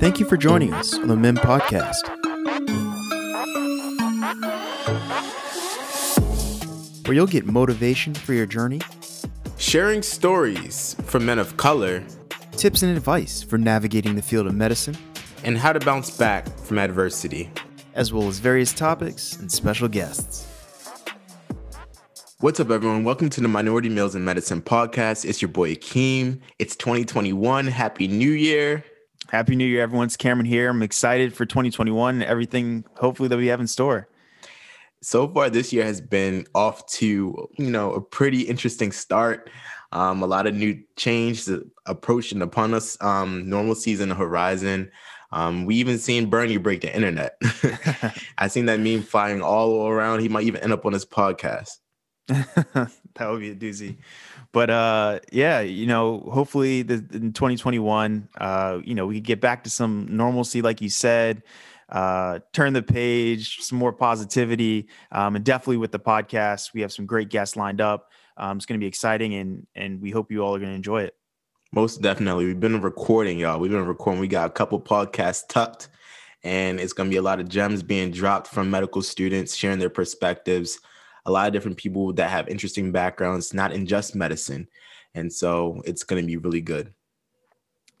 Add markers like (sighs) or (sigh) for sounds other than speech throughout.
Thank you for joining us on the MIM podcast. Where you'll get motivation for your journey, Sharing stories from men of color, tips and advice for navigating the field of medicine, and how to bounce back from adversity. as well as various topics and special guests. What's up, everyone? Welcome to the Minority Males in Medicine podcast. It's your boy Akeem. It's 2021. Happy New Year. Happy New Year, everyone. It's Cameron here. I'm excited for 2021 and everything, hopefully, that we have in store. So far, this year has been off to you know a pretty interesting start. Um, a lot of new change approaching upon us. Um, normal season horizon. Um, we even seen Bernie break the internet. (laughs) (laughs) I seen that meme flying all around. He might even end up on this podcast. (laughs) that would be a doozy. But uh, yeah, you know, hopefully the, in 2021, uh, you know, we get back to some normalcy, like you said, uh, turn the page, some more positivity, um, and definitely with the podcast, we have some great guests lined up. Um, it's going to be exciting, and and we hope you all are going to enjoy it. Most definitely. We've been recording, y'all. We've been recording. We got a couple podcasts tucked, and it's going to be a lot of gems being dropped from medical students sharing their perspectives. A lot of different people that have interesting backgrounds, not in just medicine. And so it's going to be really good.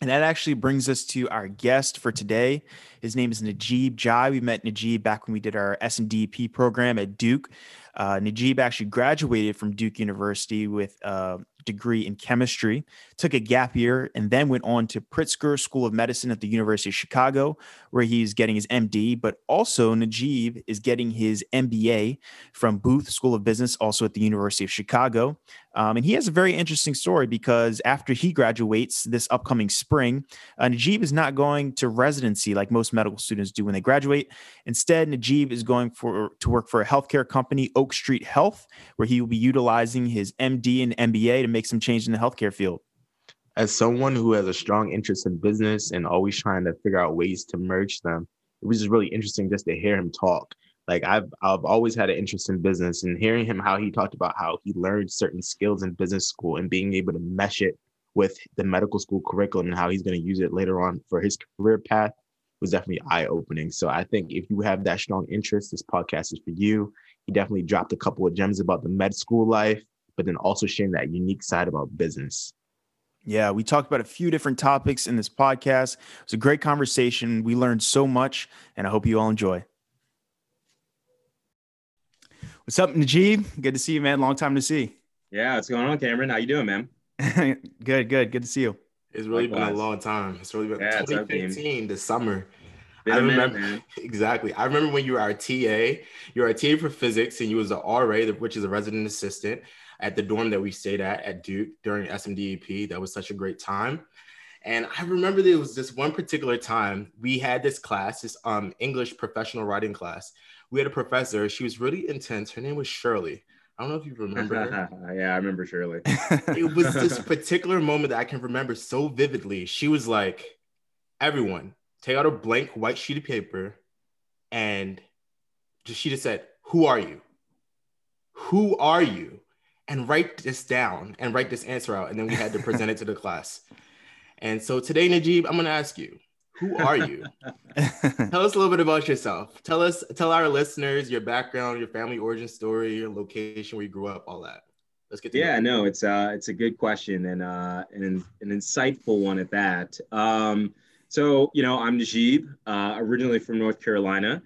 And that actually brings us to our guest for today. His name is Najib Jai. We met Najib back when we did our S&DP program at Duke. Uh, Najib actually graduated from Duke University with a degree in chemistry, took a gap year, and then went on to Pritzker School of Medicine at the University of Chicago, where he's getting his MD. But also, Najib is getting his MBA from Booth School of Business, also at the University of Chicago. Um, and he has a very interesting story because after he graduates this upcoming spring, uh, Najib is not going to residency like most medical students do when they graduate. Instead, Najib is going for to work for a healthcare company, Oak Street Health, where he will be utilizing his MD and MBA to make some change in the healthcare field. As someone who has a strong interest in business and always trying to figure out ways to merge them, it was just really interesting just to hear him talk like I've I've always had an interest in business and hearing him how he talked about how he learned certain skills in business school and being able to mesh it with the medical school curriculum and how he's going to use it later on for his career path was definitely eye opening. So I think if you have that strong interest, this podcast is for you. He definitely dropped a couple of gems about the med school life, but then also sharing that unique side about business. Yeah, we talked about a few different topics in this podcast. It was a great conversation. We learned so much, and I hope you all enjoy. What's up, Najib? Good to see you, man. Long time to see. Yeah, what's going on, Cameron? How you doing, man? (laughs) good, good. Good to see you. It's really Likewise. been a long time. It's really been yeah, 2015, the summer. Been I remember minute, (laughs) exactly. I remember when you were our TA. You were our TA for physics, and you was a RA, which is a resident assistant at the dorm that we stayed at at Duke during S&DP. That was such a great time. And I remember there was this one particular time we had this class, this um, English professional writing class. We had a professor. She was really intense. Her name was Shirley. I don't know if you remember. (laughs) yeah, I remember Shirley. (laughs) it was this particular moment that I can remember so vividly. She was like, "Everyone, take out a blank white sheet of paper, and just, she just said, "Who are you? Who are you?" And write this down and write this answer out. And then we had to present it to the class. And so today, Najib, I'm going to ask you, who are you? (laughs) tell us a little bit about yourself. Tell us, tell our listeners your background, your family origin story, your location where you grew up, all that. Let's get to yeah, no, it's uh, it's a good question and uh, an an insightful one at that. Um, so you know, I'm Najib, uh, originally from North Carolina,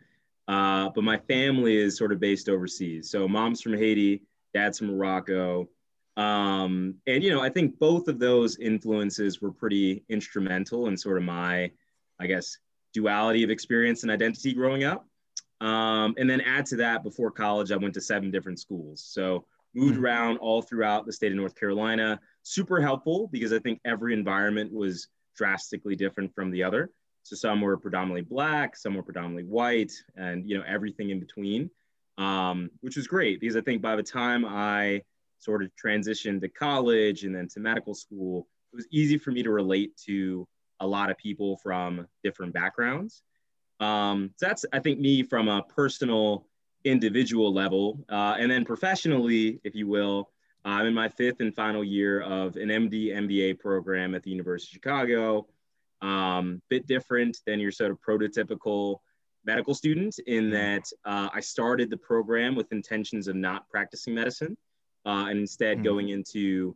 uh, but my family is sort of based overseas. So mom's from Haiti, dad's from Morocco. Um, and you know, I think both of those influences were pretty instrumental in sort of my, I guess, duality of experience and identity growing up. Um, and then add to that, before college, I went to seven different schools. So moved mm-hmm. around all throughout the state of North Carolina. Super helpful because I think every environment was drastically different from the other. So some were predominantly black, some were predominantly white, and you know everything in between, um, which was great because I think by the time I sort of transitioned to college and then to medical school, it was easy for me to relate to a lot of people from different backgrounds. Um, so that's, I think, me from a personal, individual level. Uh, and then professionally, if you will, I'm in my fifth and final year of an MD MBA program at the University of Chicago. Um, bit different than your sort of prototypical medical student in that uh, I started the program with intentions of not practicing medicine uh, and instead mm-hmm. going into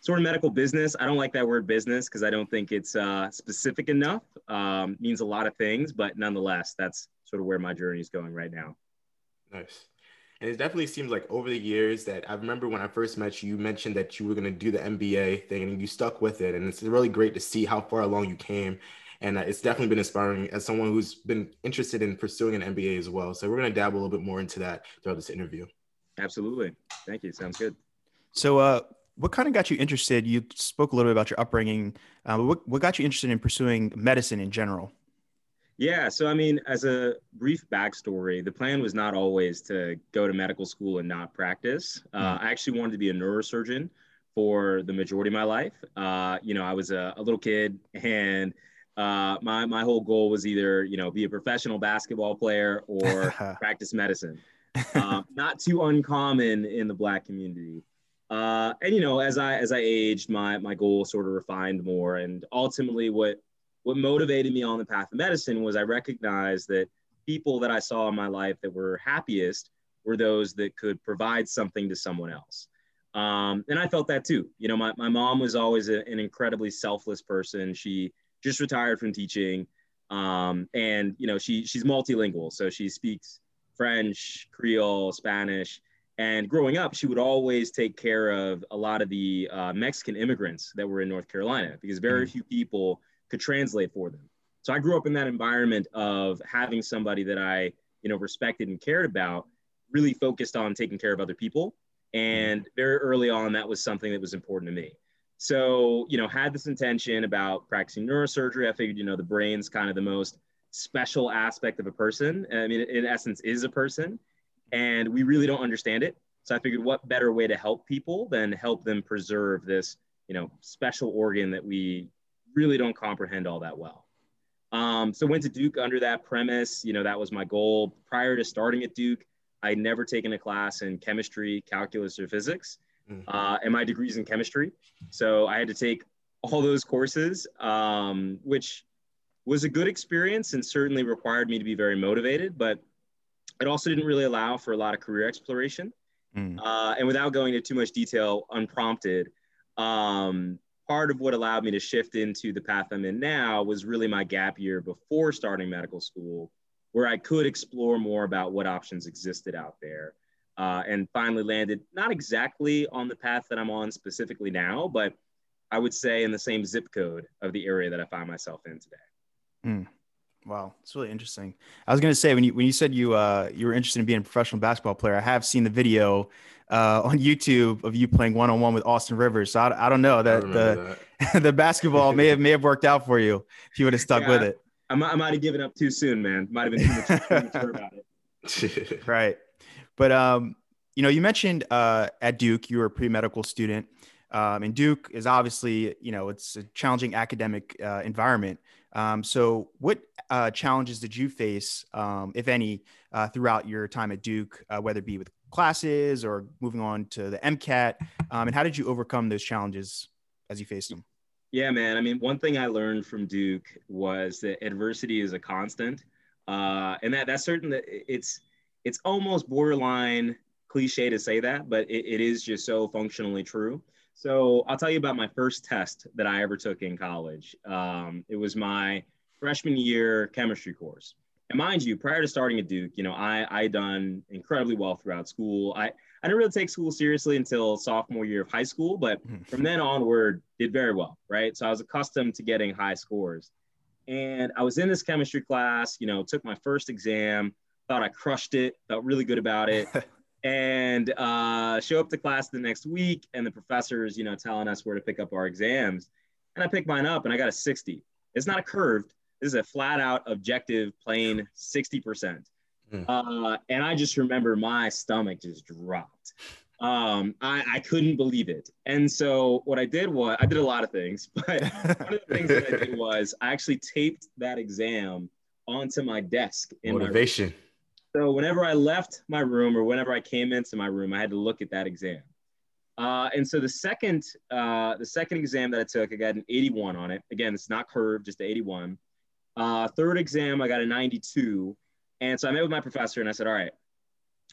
sort of medical business. I don't like that word business because I don't think it's uh, specific enough. Um, means a lot of things, but nonetheless, that's sort of where my journey is going right now. Nice. And it definitely seems like over the years that I remember when I first met you, you mentioned that you were going to do the MBA thing and you stuck with it. And it's really great to see how far along you came. And uh, it's definitely been inspiring as someone who's been interested in pursuing an MBA as well. So we're going to dabble a little bit more into that throughout this interview. Absolutely. Thank you. Sounds good. So, uh, what kind of got you interested? You spoke a little bit about your upbringing. Uh, what, what got you interested in pursuing medicine in general? Yeah, so I mean, as a brief backstory, the plan was not always to go to medical school and not practice. Uh, hmm. I actually wanted to be a neurosurgeon for the majority of my life. Uh, you know, I was a, a little kid, and uh, my my whole goal was either you know be a professional basketball player or (laughs) practice medicine. (laughs) Um, not too uncommon in the Black community. Uh, and you know, as I as I aged, my my goal sort of refined more, and ultimately, what what motivated me on the path of medicine was I recognized that people that I saw in my life that were happiest were those that could provide something to someone else. Um, and I felt that too. You know, my, my mom was always a, an incredibly selfless person. She just retired from teaching. Um, and, you know, she, she's multilingual. So she speaks French, Creole, Spanish. And growing up, she would always take care of a lot of the uh, Mexican immigrants that were in North Carolina because very mm. few people could translate for them. So I grew up in that environment of having somebody that I, you know, respected and cared about, really focused on taking care of other people. And very early on, that was something that was important to me. So, you know, had this intention about practicing neurosurgery. I figured, you know, the brain's kind of the most special aspect of a person. I mean, in essence, is a person, and we really don't understand it. So I figured, what better way to help people than help them preserve this, you know, special organ that we really don't comprehend all that well. Um, so went to Duke under that premise. You know, that was my goal. Prior to starting at Duke, I'd never taken a class in chemistry, calculus, or physics. Mm-hmm. Uh, and my degree's in chemistry. So I had to take all those courses, um, which was a good experience and certainly required me to be very motivated, but it also didn't really allow for a lot of career exploration. Mm. Uh, and without going into too much detail, unprompted, um, part of what allowed me to shift into the path I'm in now was really my gap year before starting medical school, where I could explore more about what options existed out there. Uh, and finally landed not exactly on the path that I'm on specifically now, but I would say in the same zip code of the area that I find myself in today. Mm. Wow, it's really interesting. I was gonna say when you when you said you uh, you were interested in being a professional basketball player, I have seen the video uh, on YouTube of you playing one on one with Austin Rivers. So I, I don't know that the that. (laughs) the basketball may have may have worked out for you if you would have stuck yeah, with it. I, I might have given up too soon, man. Might have been too much too about it. (laughs) right, but um, you know, you mentioned uh, at Duke you were a pre medical student. Um, and Duke is obviously, you know, it's a challenging academic uh, environment. Um, so, what uh, challenges did you face, um, if any, uh, throughout your time at Duke, uh, whether it be with classes or moving on to the MCAT? Um, and how did you overcome those challenges as you faced them? Yeah, man. I mean, one thing I learned from Duke was that adversity is a constant, uh, and that that's certain that it's it's almost borderline cliche to say that, but it, it is just so functionally true. So I'll tell you about my first test that I ever took in college. Um, it was my freshman year chemistry course. And mind you, prior to starting at Duke, you know, I I done incredibly well throughout school. I I didn't really take school seriously until sophomore year of high school, but hmm. from then onward, did very well, right? So I was accustomed to getting high scores. And I was in this chemistry class, you know, took my first exam, thought I crushed it, felt really good about it. (laughs) and uh, show up to class the next week, and the professor's, you know, telling us where to pick up our exams. And I picked mine up and I got a 60. It's not a curved, this is a flat out objective, plain 60%. Mm. Uh, and I just remember my stomach just dropped. Um, I, I couldn't believe it. And so what I did was I did a lot of things, (laughs) but one of the things that I did (laughs) was I actually taped that exam onto my desk in motivation. My so whenever I left my room or whenever I came into my room, I had to look at that exam. Uh, and so the second uh, the second exam that I took, I got an 81 on it. Again, it's not curved, just the 81. Uh, third exam, I got a 92. And so I met with my professor and I said, all right.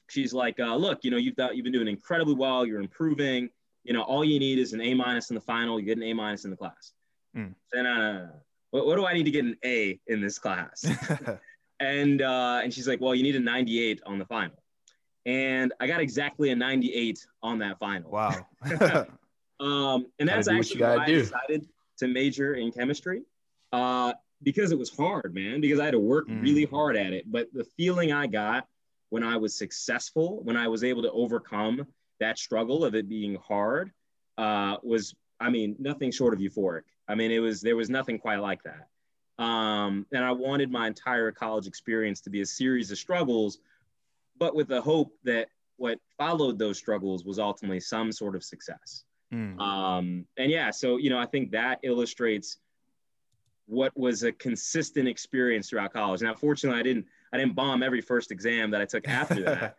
She's like, uh, look, you know, you've done, you've been doing incredibly well. You're improving. You know, all you need is an A minus in the final. You get an A minus in the class. Mm. Then, uh, what, what do I need to get an A in this class? (laughs) (laughs) and uh, and she's like, well, you need a 98 on the final and I got exactly a 98 on that final. Wow. (laughs) (laughs) um, and that's actually why do. I decided to major in chemistry uh, because it was hard, man, because I had to work mm. really hard at it. But the feeling I got when I was successful, when I was able to overcome that struggle of it being hard, uh, was, I mean, nothing short of euphoric. I mean, it was, there was nothing quite like that. Um, and I wanted my entire college experience to be a series of struggles but with the hope that what followed those struggles was ultimately some sort of success. Mm. Um, and yeah, so you know, I think that illustrates what was a consistent experience throughout college. Now, fortunately, I didn't I didn't bomb every first exam that I took after that.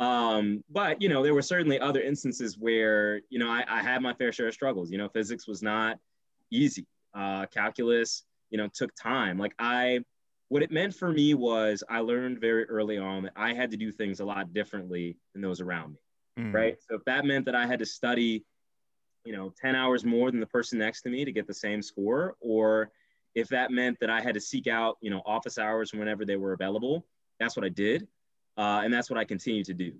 (laughs) um, but you know, there were certainly other instances where you know I, I had my fair share of struggles. You know, physics was not easy. Uh, calculus, you know, took time. Like I what it meant for me was I learned very early on that I had to do things a lot differently than those around me. Mm. Right. So if that meant that I had to study, you know, 10 hours more than the person next to me to get the same score, or if that meant that I had to seek out, you know, office hours whenever they were available, that's what I did. Uh, and that's what I continue to do.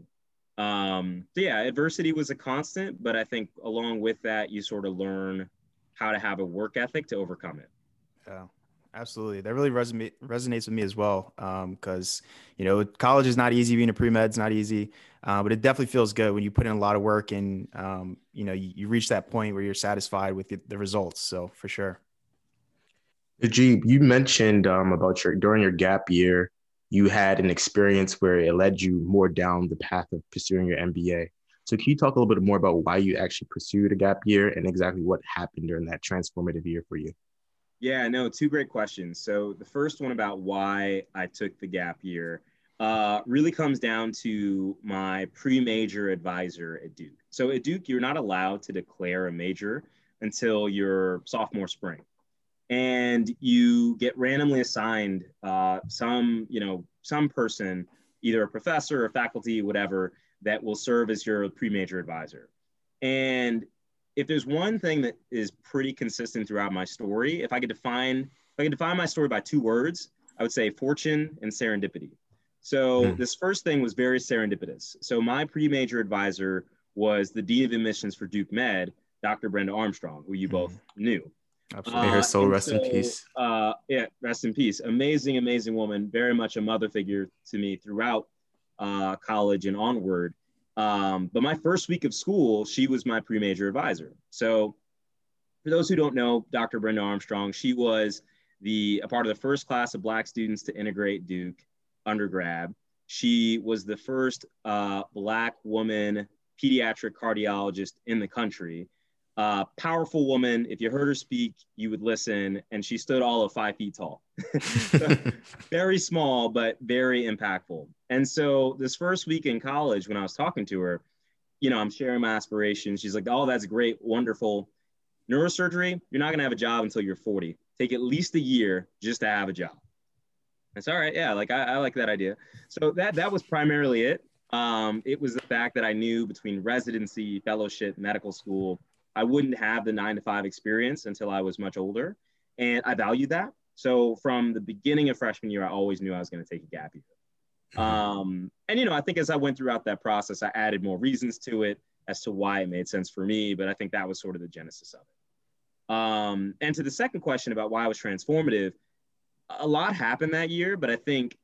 Um, so yeah, adversity was a constant, but I think along with that, you sort of learn how to have a work ethic to overcome it. Yeah. Absolutely. That really resonates with me as well. Because, um, you know, college is not easy. Being a pre med is not easy. Uh, but it definitely feels good when you put in a lot of work and, um, you know, you, you, reach that point where you're satisfied with the, the results. So for sure. Najib, you mentioned um, about your during your gap year, you had an experience where it led you more down the path of pursuing your MBA. So can you talk a little bit more about why you actually pursued a gap year and exactly what happened during that transformative year for you? Yeah, no, two great questions. So the first one about why I took the gap year uh, really comes down to my pre-major advisor at Duke. So at Duke, you're not allowed to declare a major until your sophomore spring, and you get randomly assigned uh, some, you know, some person, either a professor or faculty, whatever, that will serve as your pre-major advisor. And if there's one thing that is pretty consistent throughout my story, if I could define if I could define my story by two words, I would say fortune and serendipity. So mm. this first thing was very serendipitous. So my pre-major advisor was the dean of admissions for Duke Med, Dr. Brenda Armstrong, who you mm. both knew. Absolutely. Uh, her soul rest so, in peace. Uh, yeah, rest in peace. Amazing, amazing woman. Very much a mother figure to me throughout uh, college and onward. Um, but my first week of school, she was my pre-major advisor. So for those who don't know, Dr. Brenda Armstrong, she was the a part of the first class of Black students to integrate Duke undergrad. She was the first uh, Black woman pediatric cardiologist in the country. Uh, powerful woman. If you heard her speak, you would listen, and she stood all of five feet tall. (laughs) very small, but very impactful. And so this first week in college, when I was talking to her, you know, I'm sharing my aspirations. She's like, "Oh, that's great, wonderful. Neurosurgery, you're not gonna have a job until you're 40. Take at least a year just to have a job." That's all right. Yeah, like I, I like that idea. So that that was primarily it. Um, it was the fact that I knew between residency, fellowship, medical school, I wouldn't have the nine to five experience until I was much older. And I valued that. So from the beginning of freshman year, I always knew I was going to take a gap year. Mm-hmm. Um, and, you know, I think as I went throughout that process, I added more reasons to it as to why it made sense for me. But I think that was sort of the genesis of it. Um, and to the second question about why I was transformative, a lot happened that year, but I think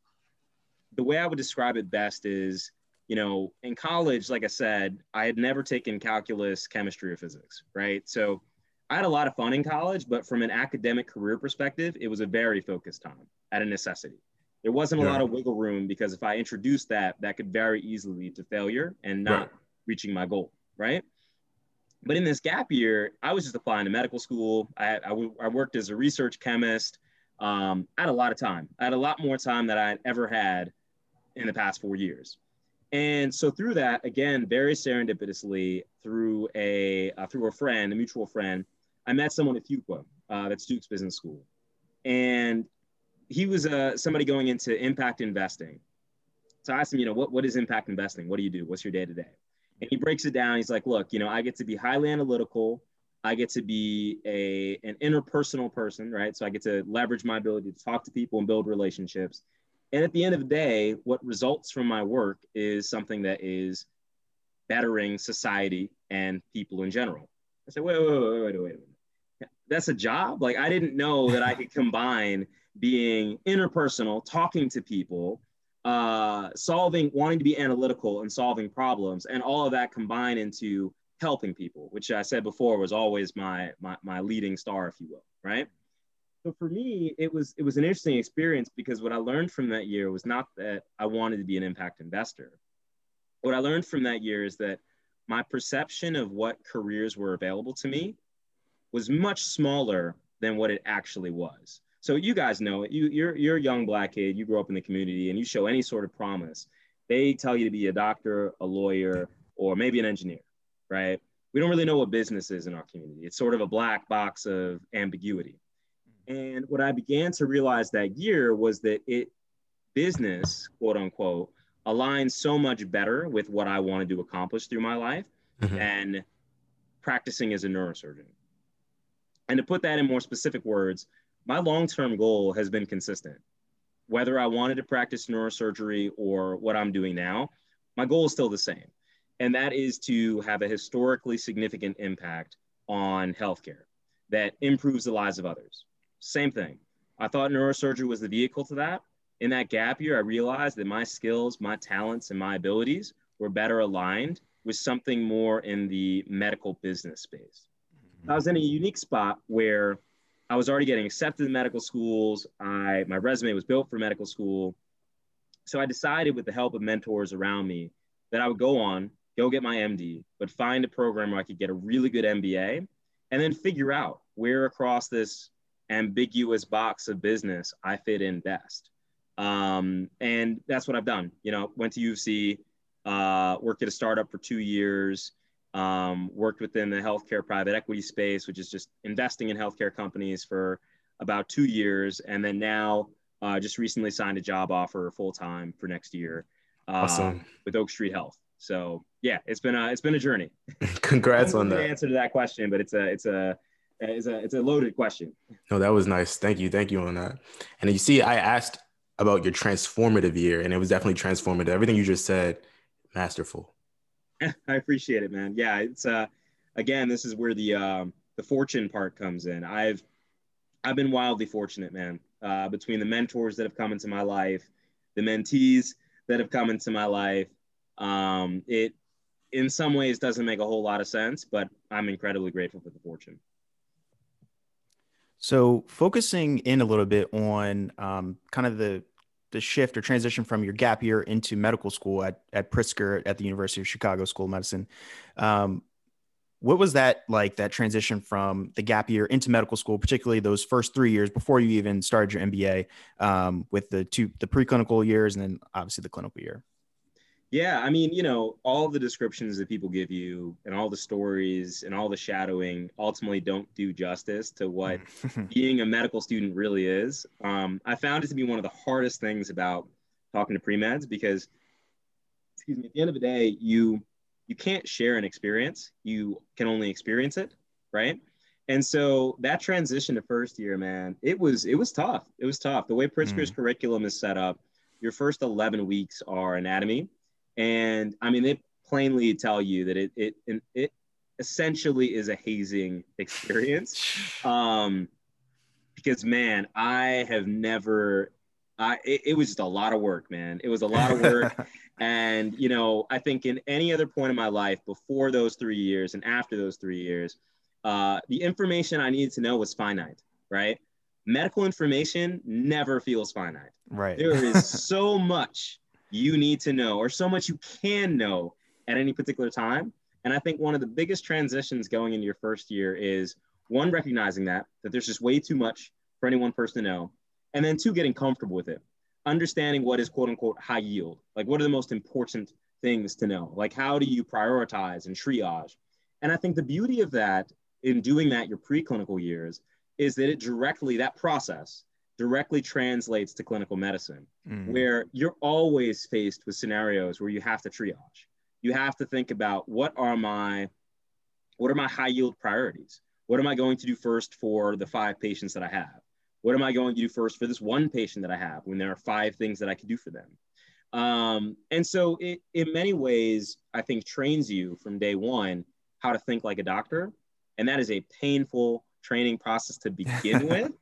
the way I would describe it best is you know, in college, like I said, I had never taken calculus, chemistry, or physics, right? So I had a lot of fun in college, but from an academic career perspective, it was a very focused time at a necessity. There wasn't a yeah. lot of wiggle room because if I introduced that, that could very easily lead to failure and not right. reaching my goal, right? But in this gap year, I was just applying to medical school. I, I, worked as a research chemist. Um, I had a lot of time. I had a lot more time than I had ever had in the past four years. And so through that, again, very serendipitously, through a uh, through a friend, a mutual friend, I met someone at Fuqua, uh, that's Duke's Business School, and he was uh, somebody going into impact investing. So I asked him, you know, what, what is impact investing? What do you do? What's your day to day? And he breaks it down. He's like, look, you know, I get to be highly analytical. I get to be a an interpersonal person, right? So I get to leverage my ability to talk to people and build relationships. And at the end of the day, what results from my work is something that is bettering society and people in general. I said, wait, wait, wait, wait, wait, wait. That's a job. Like I didn't know that I could combine being interpersonal, talking to people, uh, solving, wanting to be analytical and solving problems, and all of that combine into helping people, which I said before was always my my, my leading star, if you will, right? So for me, it was it was an interesting experience because what I learned from that year was not that I wanted to be an impact investor. What I learned from that year is that my perception of what careers were available to me was much smaller than what it actually was. So you guys know. You, you're you're a young black kid. You grow up in the community, and you show any sort of promise. They tell you to be a doctor, a lawyer, or maybe an engineer, right? We don't really know what business is in our community. It's sort of a black box of ambiguity. And what I began to realize that year was that it business, quote unquote, aligns so much better with what I wanted to accomplish through my life mm-hmm. than practicing as a neurosurgeon. And to put that in more specific words, my long-term goal has been consistent. Whether I wanted to practice neurosurgery or what I'm doing now, my goal is still the same. And that is to have a historically significant impact on healthcare that improves the lives of others. Same thing. I thought neurosurgery was the vehicle to that. In that gap year, I realized that my skills, my talents, and my abilities were better aligned with something more in the medical business space. Mm-hmm. I was in a unique spot where I was already getting accepted in medical schools. I my resume was built for medical school. So I decided with the help of mentors around me that I would go on, go get my MD, but find a program where I could get a really good MBA and then figure out where across this ambiguous box of business I fit in best. Um, and that's what I've done. You know, went to UC, uh, worked at a startup for two years, um, worked within the healthcare private equity space, which is just investing in healthcare companies for about two years, and then now uh, just recently signed a job offer full time for next year uh, awesome. with Oak Street Health. So yeah, it's been a it's been a journey. (laughs) Congrats on that. Answer to that question, but it's a it's a it's a it's a loaded question. No, that was nice. Thank you, thank you on that. And you see, I asked about your transformative year, and it was definitely transformative. Everything you just said, masterful. (laughs) I appreciate it, man. Yeah, it's uh, again, this is where the um, the fortune part comes in. I've I've been wildly fortunate, man. Uh, between the mentors that have come into my life, the mentees that have come into my life, um, it in some ways doesn't make a whole lot of sense, but I'm incredibly grateful for the fortune. So, focusing in a little bit on um, kind of the the shift or transition from your gap year into medical school at, at Pritzker at the University of Chicago School of Medicine. Um, what was that like that transition from the gap year into medical school, particularly those first three years before you even started your MBA um, with the two, the preclinical years and then obviously the clinical year? Yeah, I mean, you know, all the descriptions that people give you and all the stories and all the shadowing ultimately don't do justice to what (laughs) being a medical student really is. Um, I found it to be one of the hardest things about talking to pre-meds because, excuse me, at the end of the day, you you can't share an experience. You can only experience it, right? And so that transition to first year, man, it was it was tough. It was tough. The way Pritzker's mm. curriculum is set up, your first 11 weeks are anatomy and I mean, they plainly tell you that it it it essentially is a hazing experience. (sighs) Um, because man, I have never. I it, it was just a lot of work, man. It was a lot of work. (laughs) and you know, I think in any other point in my life before those three years and after those three years, uh, the information I needed to know was finite, right? Medical information never feels finite. Right. There is (laughs) so much you need to know or so much you can know at any particular time. And I think one of the biggest transitions going into your first year is one, recognizing that, that there's just way too much for any one person to know. And then two, getting comfortable with it, understanding what is quote unquote high yield. Like, what are the most important things to know. Like, how do you prioritize and triage? And I think the beauty of that in doing that your preclinical years is that it directly, that process directly translates to clinical medicine, mm. where you're always faced with scenarios where you have to triage. You have to think about what are my what are my high yield priorities? What am I going to do first for the five patients that I have? What am I going to do first for this one patient that I have when there are five things that I can do for them? Um, and so it, in many ways, I think trains you from day one how to think like a doctor. And that is a painful training process to begin (laughs) with,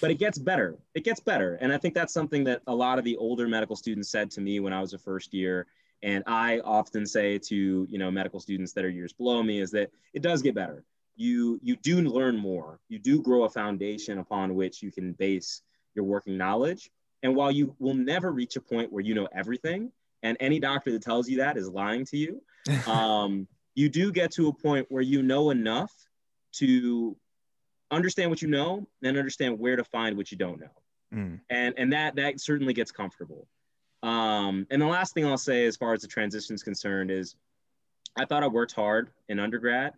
but it gets better. It gets better. And I think that's something that a lot of the older medical students said to me when I was a first year. And I often say to, you know, medical students that are years below me is that it does get better you you do learn more you do grow a foundation upon which you can base your working knowledge and while you will never reach a point where you know everything and any doctor that tells you that is lying to you (laughs) um, you do get to a point where you know enough to understand what you know and understand where to find what you don't know mm. and and that that certainly gets comfortable um, and the last thing i'll say as far as the transition is concerned is i thought i worked hard in undergrad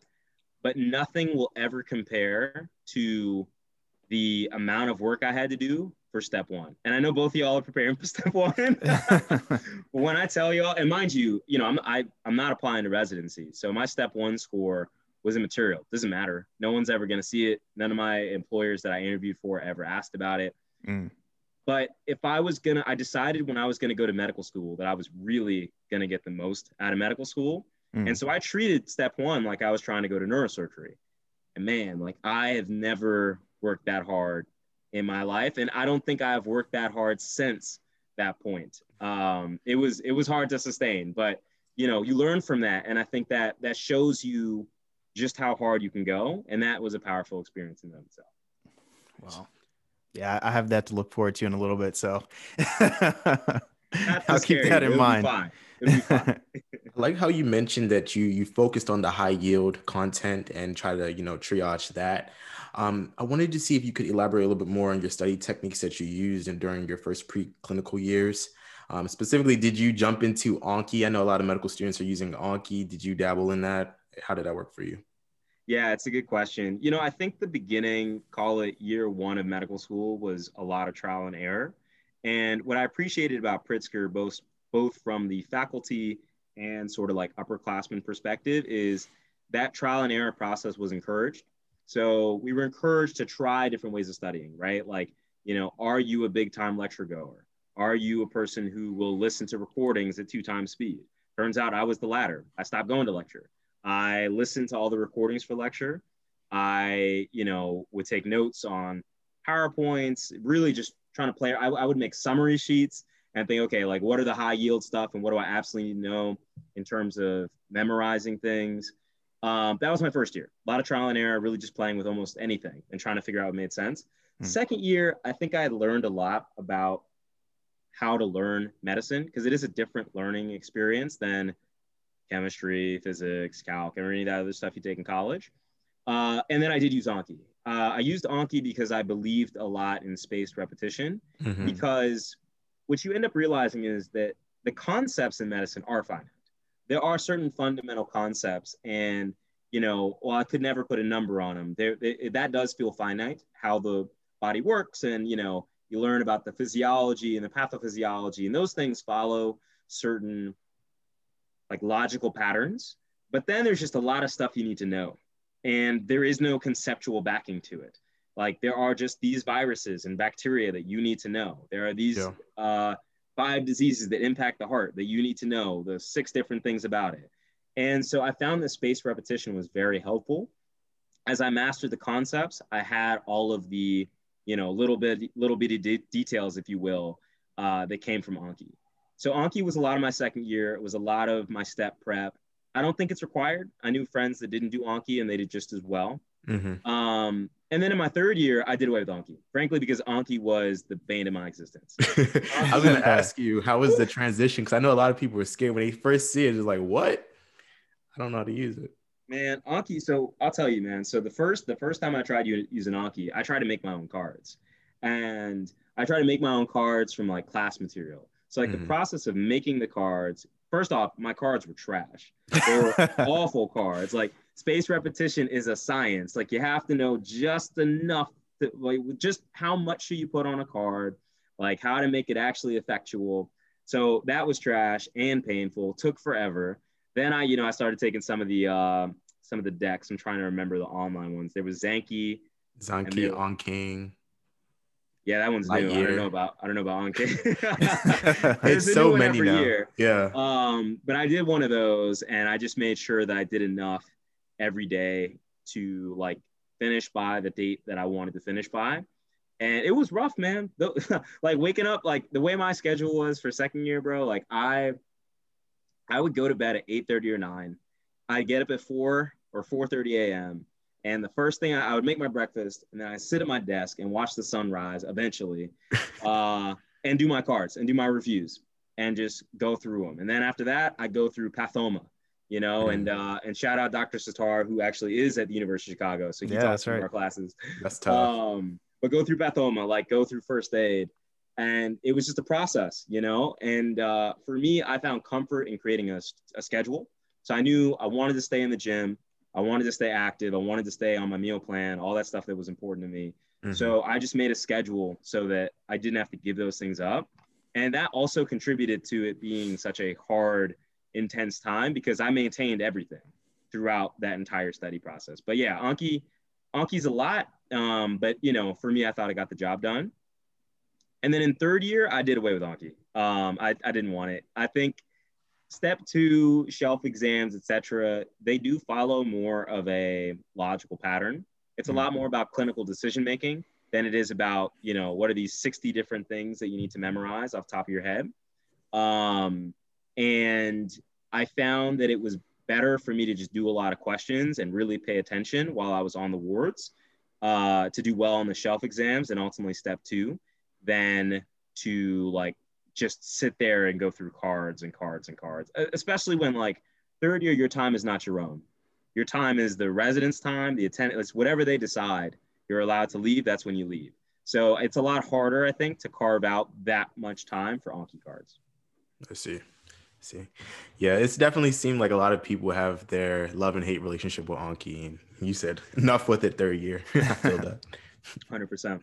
but nothing will ever compare to the amount of work I had to do for step one. And I know both of y'all are preparing for (laughs) step one. (laughs) when I tell y'all, and mind you, you know, I'm I, am i am not applying to residency. So my step one score was immaterial. It doesn't matter. No one's ever gonna see it. None of my employers that I interviewed for ever asked about it. Mm. But if I was gonna, I decided when I was gonna go to medical school that I was really gonna get the most out of medical school. Mm. And so I treated step one like I was trying to go to neurosurgery. And man, like I have never worked that hard in my life. And I don't think I've worked that hard since that point. Um, it was it was hard to sustain, but you know, you learn from that. And I think that that shows you just how hard you can go. And that was a powerful experience in itself. Wow. Yeah, I have that to look forward to in a little bit. So (laughs) I'll keep that in It'll mind. (laughs) I like how you mentioned that you you focused on the high yield content and try to you know triage that. Um, I wanted to see if you could elaborate a little bit more on your study techniques that you used and during your first preclinical years. Um, specifically, did you jump into Anki? I know a lot of medical students are using Anki. Did you dabble in that? How did that work for you? Yeah, it's a good question. You know, I think the beginning, call it year one of medical school, was a lot of trial and error. And what I appreciated about Pritzker, both both from the faculty and sort of like upperclassmen perspective is that trial and error process was encouraged. So we were encouraged to try different ways of studying, right? Like, you know, are you a big time lecture goer? Are you a person who will listen to recordings at two times speed? Turns out I was the latter. I stopped going to lecture. I listened to all the recordings for lecture. I, you know, would take notes on PowerPoints, really just trying to play. I, I would make summary sheets and think, okay, like what are the high yield stuff and what do I absolutely need to know in terms of memorizing things. Um, that was my first year. A lot of trial and error, really just playing with almost anything and trying to figure out what made sense. Hmm. Second year, I think I had learned a lot about how to learn medicine because it is a different learning experience than chemistry, physics, calc, or any of that other stuff you take in college. Uh, and then I did use Anki. Uh, I used Anki because I believed a lot in spaced repetition mm-hmm. because what you end up realizing is that the concepts in medicine are finite. There are certain fundamental concepts, and you know, well, I could never put a number on them. There, that does feel finite, how the body works, and you know, you learn about the physiology and the pathophysiology, and those things follow certain like logical patterns. But then there's just a lot of stuff you need to know, and there is no conceptual backing to it. Like there are just these viruses and bacteria that you need to know. There are these yeah. uh, five diseases that impact the heart that you need to know. The six different things about it. And so I found that spaced repetition was very helpful. As I mastered the concepts, I had all of the, you know, little bit, little bitty de- details, if you will, uh, that came from Anki. So Anki was a lot of my second year. It was a lot of my step prep. I don't think it's required. I knew friends that didn't do Anki and they did just as well. Mm-hmm. Um, and then in my third year, I did away with Anki, frankly, because Anki was the bane of my existence. (laughs) I was going to ask you, how was the transition? Because I know a lot of people were scared when they first see it. It's like, what? I don't know how to use it. Man, Anki. So I'll tell you, man. So the first, the first time I tried using Anki, I tried to make my own cards, and I tried to make my own cards from like class material. So like mm-hmm. the process of making the cards, first off, my cards were trash. They were (laughs) awful cards. Like space repetition is a science. Like you have to know just enough to, like just how much should you put on a card, like how to make it actually effectual. So that was trash and painful. Took forever. Then I, you know, I started taking some of the uh, some of the decks. I'm trying to remember the online ones. There was Zanki, Zanki AnKing. Yeah, that one's new. I don't know about I don't know about AnKing. (laughs) (laughs) it's so many now. Year. Yeah. Um, but I did one of those, and I just made sure that I did enough every day to like finish by the date that I wanted to finish by. And it was rough, man. (laughs) like waking up, like the way my schedule was for second year, bro. Like I, I would go to bed at eight thirty or nine. I'd get up at four or four thirty a.m. And the first thing I, I, would make my breakfast, and then I sit at my desk and watch the sunrise eventually, (laughs) uh, and do my cards and do my reviews and just go through them. And then after that, I go through Pathoma, you know, mm. and uh, and shout out Dr. Sattar, who actually is at the University of Chicago, so he yeah, talks right. our classes. That's tough. Um, but go through Pathoma, like go through first aid, and it was just a process, you know. And uh, for me, I found comfort in creating a, a schedule. So I knew I wanted to stay in the gym. I wanted to stay active. I wanted to stay on my meal plan, all that stuff that was important to me. Mm-hmm. So I just made a schedule so that I didn't have to give those things up. And that also contributed to it being such a hard, intense time because I maintained everything throughout that entire study process. But yeah, Anki, Anki's a lot. Um, but you know, for me, I thought I got the job done. And then in third year, I did away with Anki. Um, I, I didn't want it. I think step two shelf exams etc they do follow more of a logical pattern it's a lot mm-hmm. more about clinical decision making than it is about you know what are these 60 different things that you need to memorize off top of your head um, and i found that it was better for me to just do a lot of questions and really pay attention while i was on the wards uh, to do well on the shelf exams and ultimately step two than to like just sit there and go through cards and cards and cards, especially when like third year, your time is not your own. Your time is the residence time, the attendance, whatever they decide you're allowed to leave, that's when you leave. So it's a lot harder, I think, to carve out that much time for Anki cards. I see. I see. Yeah, it's definitely seemed like a lot of people have their love and hate relationship with Anki. And you said (laughs) enough with it third year. (laughs) I feel that. 100%.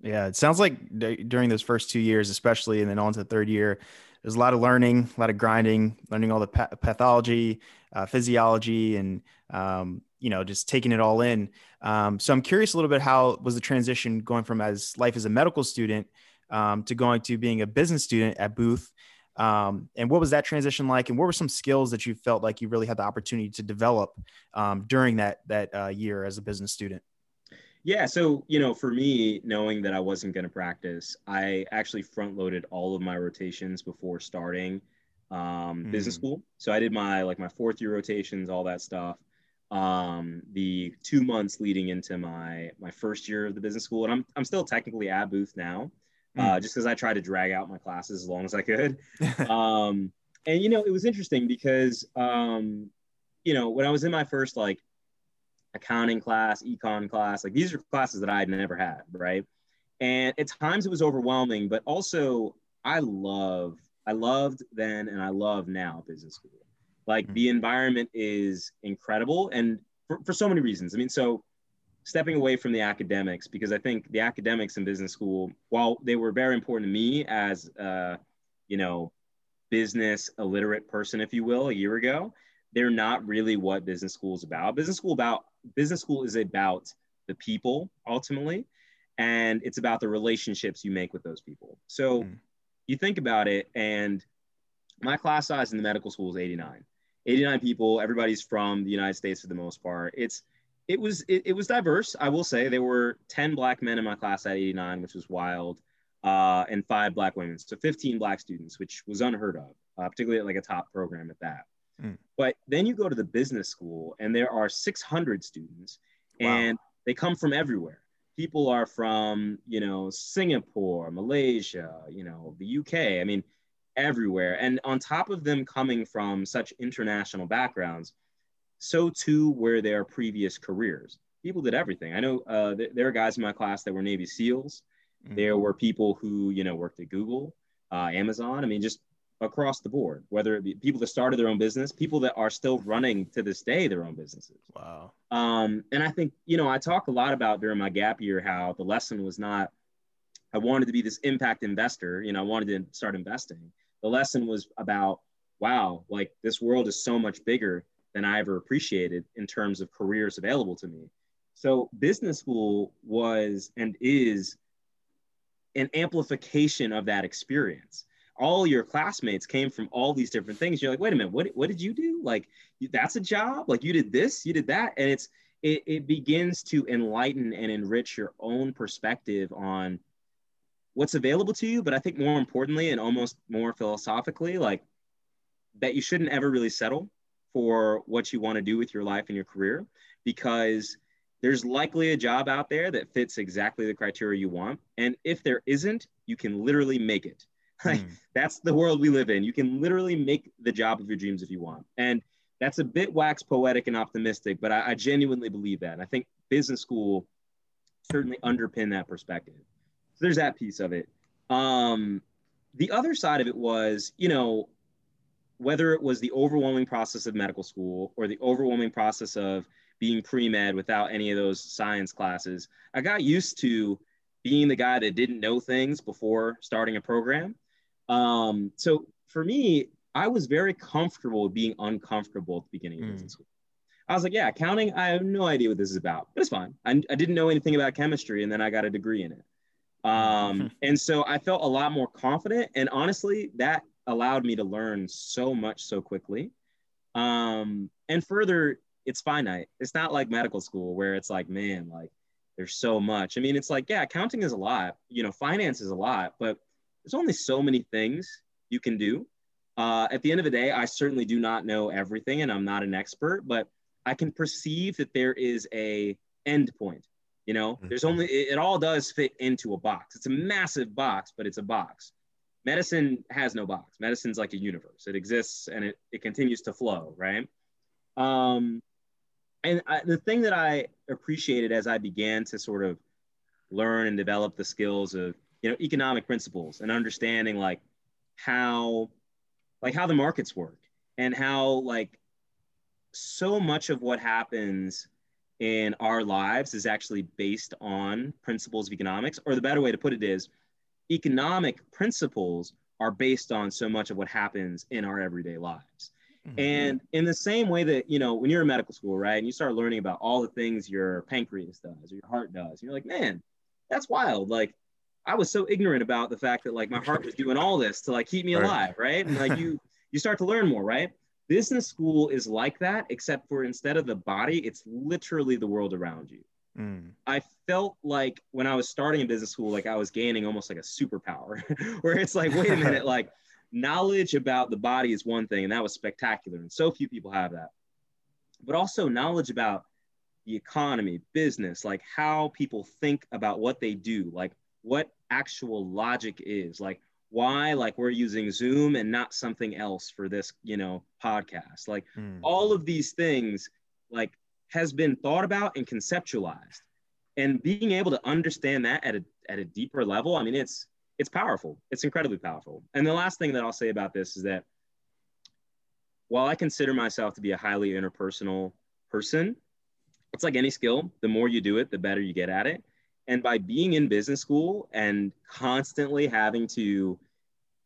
Yeah, it sounds like d- during those first two years, especially, and then on to the third year, there's a lot of learning, a lot of grinding, learning all the pa- pathology, uh, physiology, and um, you know, just taking it all in. Um, so I'm curious a little bit how was the transition going from as life as a medical student um, to going to being a business student at Booth, um, and what was that transition like? And what were some skills that you felt like you really had the opportunity to develop um, during that that uh, year as a business student? Yeah, so you know, for me, knowing that I wasn't going to practice, I actually front loaded all of my rotations before starting um, mm. business school. So I did my like my fourth year rotations, all that stuff. Um, the two months leading into my my first year of the business school, and I'm I'm still technically at Booth now, mm. uh, just because I tried to drag out my classes as long as I could. (laughs) um, and you know, it was interesting because um, you know when I was in my first like accounting class, econ class. Like these are classes that I had never had, right? And at times it was overwhelming, but also I love, I loved then and I love now business school. Like mm-hmm. the environment is incredible and for, for so many reasons. I mean, so stepping away from the academics, because I think the academics in business school, while they were very important to me as, uh, you know, business illiterate person, if you will, a year ago, they're not really what business school is about. Business school about business school is about the people ultimately, and it's about the relationships you make with those people. So mm. you think about it, and my class size in the medical school is 89. 89 people. Everybody's from the United States for the most part. It's it was it, it was diverse. I will say there were 10 black men in my class at 89, which was wild, uh, and five black women. So 15 black students, which was unheard of, uh, particularly at like a top program at that. Mm. But then you go to the business school and there are 600 students wow. and they come from everywhere. People are from, you know, Singapore, Malaysia, you know, the UK. I mean, everywhere. And on top of them coming from such international backgrounds, so too were their previous careers. People did everything. I know uh, th- there are guys in my class that were Navy SEALs. Mm-hmm. There were people who, you know, worked at Google, uh, Amazon. I mean, just across the board, whether it be people that started their own business, people that are still running to this day their own businesses. Wow. Um, and I think, you know, I talk a lot about during my gap year how the lesson was not, I wanted to be this impact investor, you know, I wanted to start investing. The lesson was about, wow, like this world is so much bigger than I ever appreciated in terms of careers available to me. So business school was and is an amplification of that experience all your classmates came from all these different things. You're like, wait a minute, what, what did you do? Like, that's a job. Like, you did this, you did that. And it's, it, it begins to enlighten and enrich your own perspective on what's available to you. But I think more importantly, and almost more philosophically, like that you shouldn't ever really settle for what you want to do with your life and your career because there's likely a job out there that fits exactly the criteria you want. And if there isn't, you can literally make it. (laughs) Like mm. that's the world we live in. You can literally make the job of your dreams if you want. And that's a bit wax poetic and optimistic, but I, I genuinely believe that. And I think business school certainly underpin that perspective. So there's that piece of it. Um, the other side of it was, you know, whether it was the overwhelming process of medical school or the overwhelming process of being pre-med without any of those science classes, I got used to being the guy that didn't know things before starting a program um, so for me, I was very comfortable being uncomfortable at the beginning of mm. business school. I was like, yeah, accounting, I have no idea what this is about, but it's fine. I, I didn't know anything about chemistry, and then I got a degree in it. Um, (laughs) and so I felt a lot more confident. And honestly, that allowed me to learn so much so quickly. Um, and further, it's finite. It's not like medical school where it's like, man, like there's so much. I mean, it's like, yeah, accounting is a lot, you know, finance is a lot, but there's only so many things you can do. Uh, at the end of the day, I certainly do not know everything and I'm not an expert, but I can perceive that there is a end point. You know, mm-hmm. there's only, it, it all does fit into a box. It's a massive box, but it's a box. Medicine has no box. Medicine's like a universe. It exists and it, it continues to flow, right? Um, and I, the thing that I appreciated as I began to sort of learn and develop the skills of you know economic principles and understanding like how like how the markets work and how like so much of what happens in our lives is actually based on principles of economics or the better way to put it is economic principles are based on so much of what happens in our everyday lives mm-hmm. and in the same way that you know when you're in medical school right and you start learning about all the things your pancreas does or your heart does you're like man that's wild like I was so ignorant about the fact that like my heart was doing all this to like keep me alive, right? And like you (laughs) you start to learn more, right? Business school is like that, except for instead of the body, it's literally the world around you. Mm. I felt like when I was starting in business school, like I was gaining almost like a superpower, (laughs) where it's like, wait a minute, (laughs) like knowledge about the body is one thing, and that was spectacular, and so few people have that. But also knowledge about the economy, business, like how people think about what they do, like what actual logic is like why like we're using zoom and not something else for this you know podcast. Like mm. all of these things like has been thought about and conceptualized. And being able to understand that at a, at a deeper level i mean it's it's powerful. It's incredibly powerful. And the last thing that i'll say about this is that while i consider myself to be a highly interpersonal person it's like any skill. The more you do it the better you get at it and by being in business school and constantly having to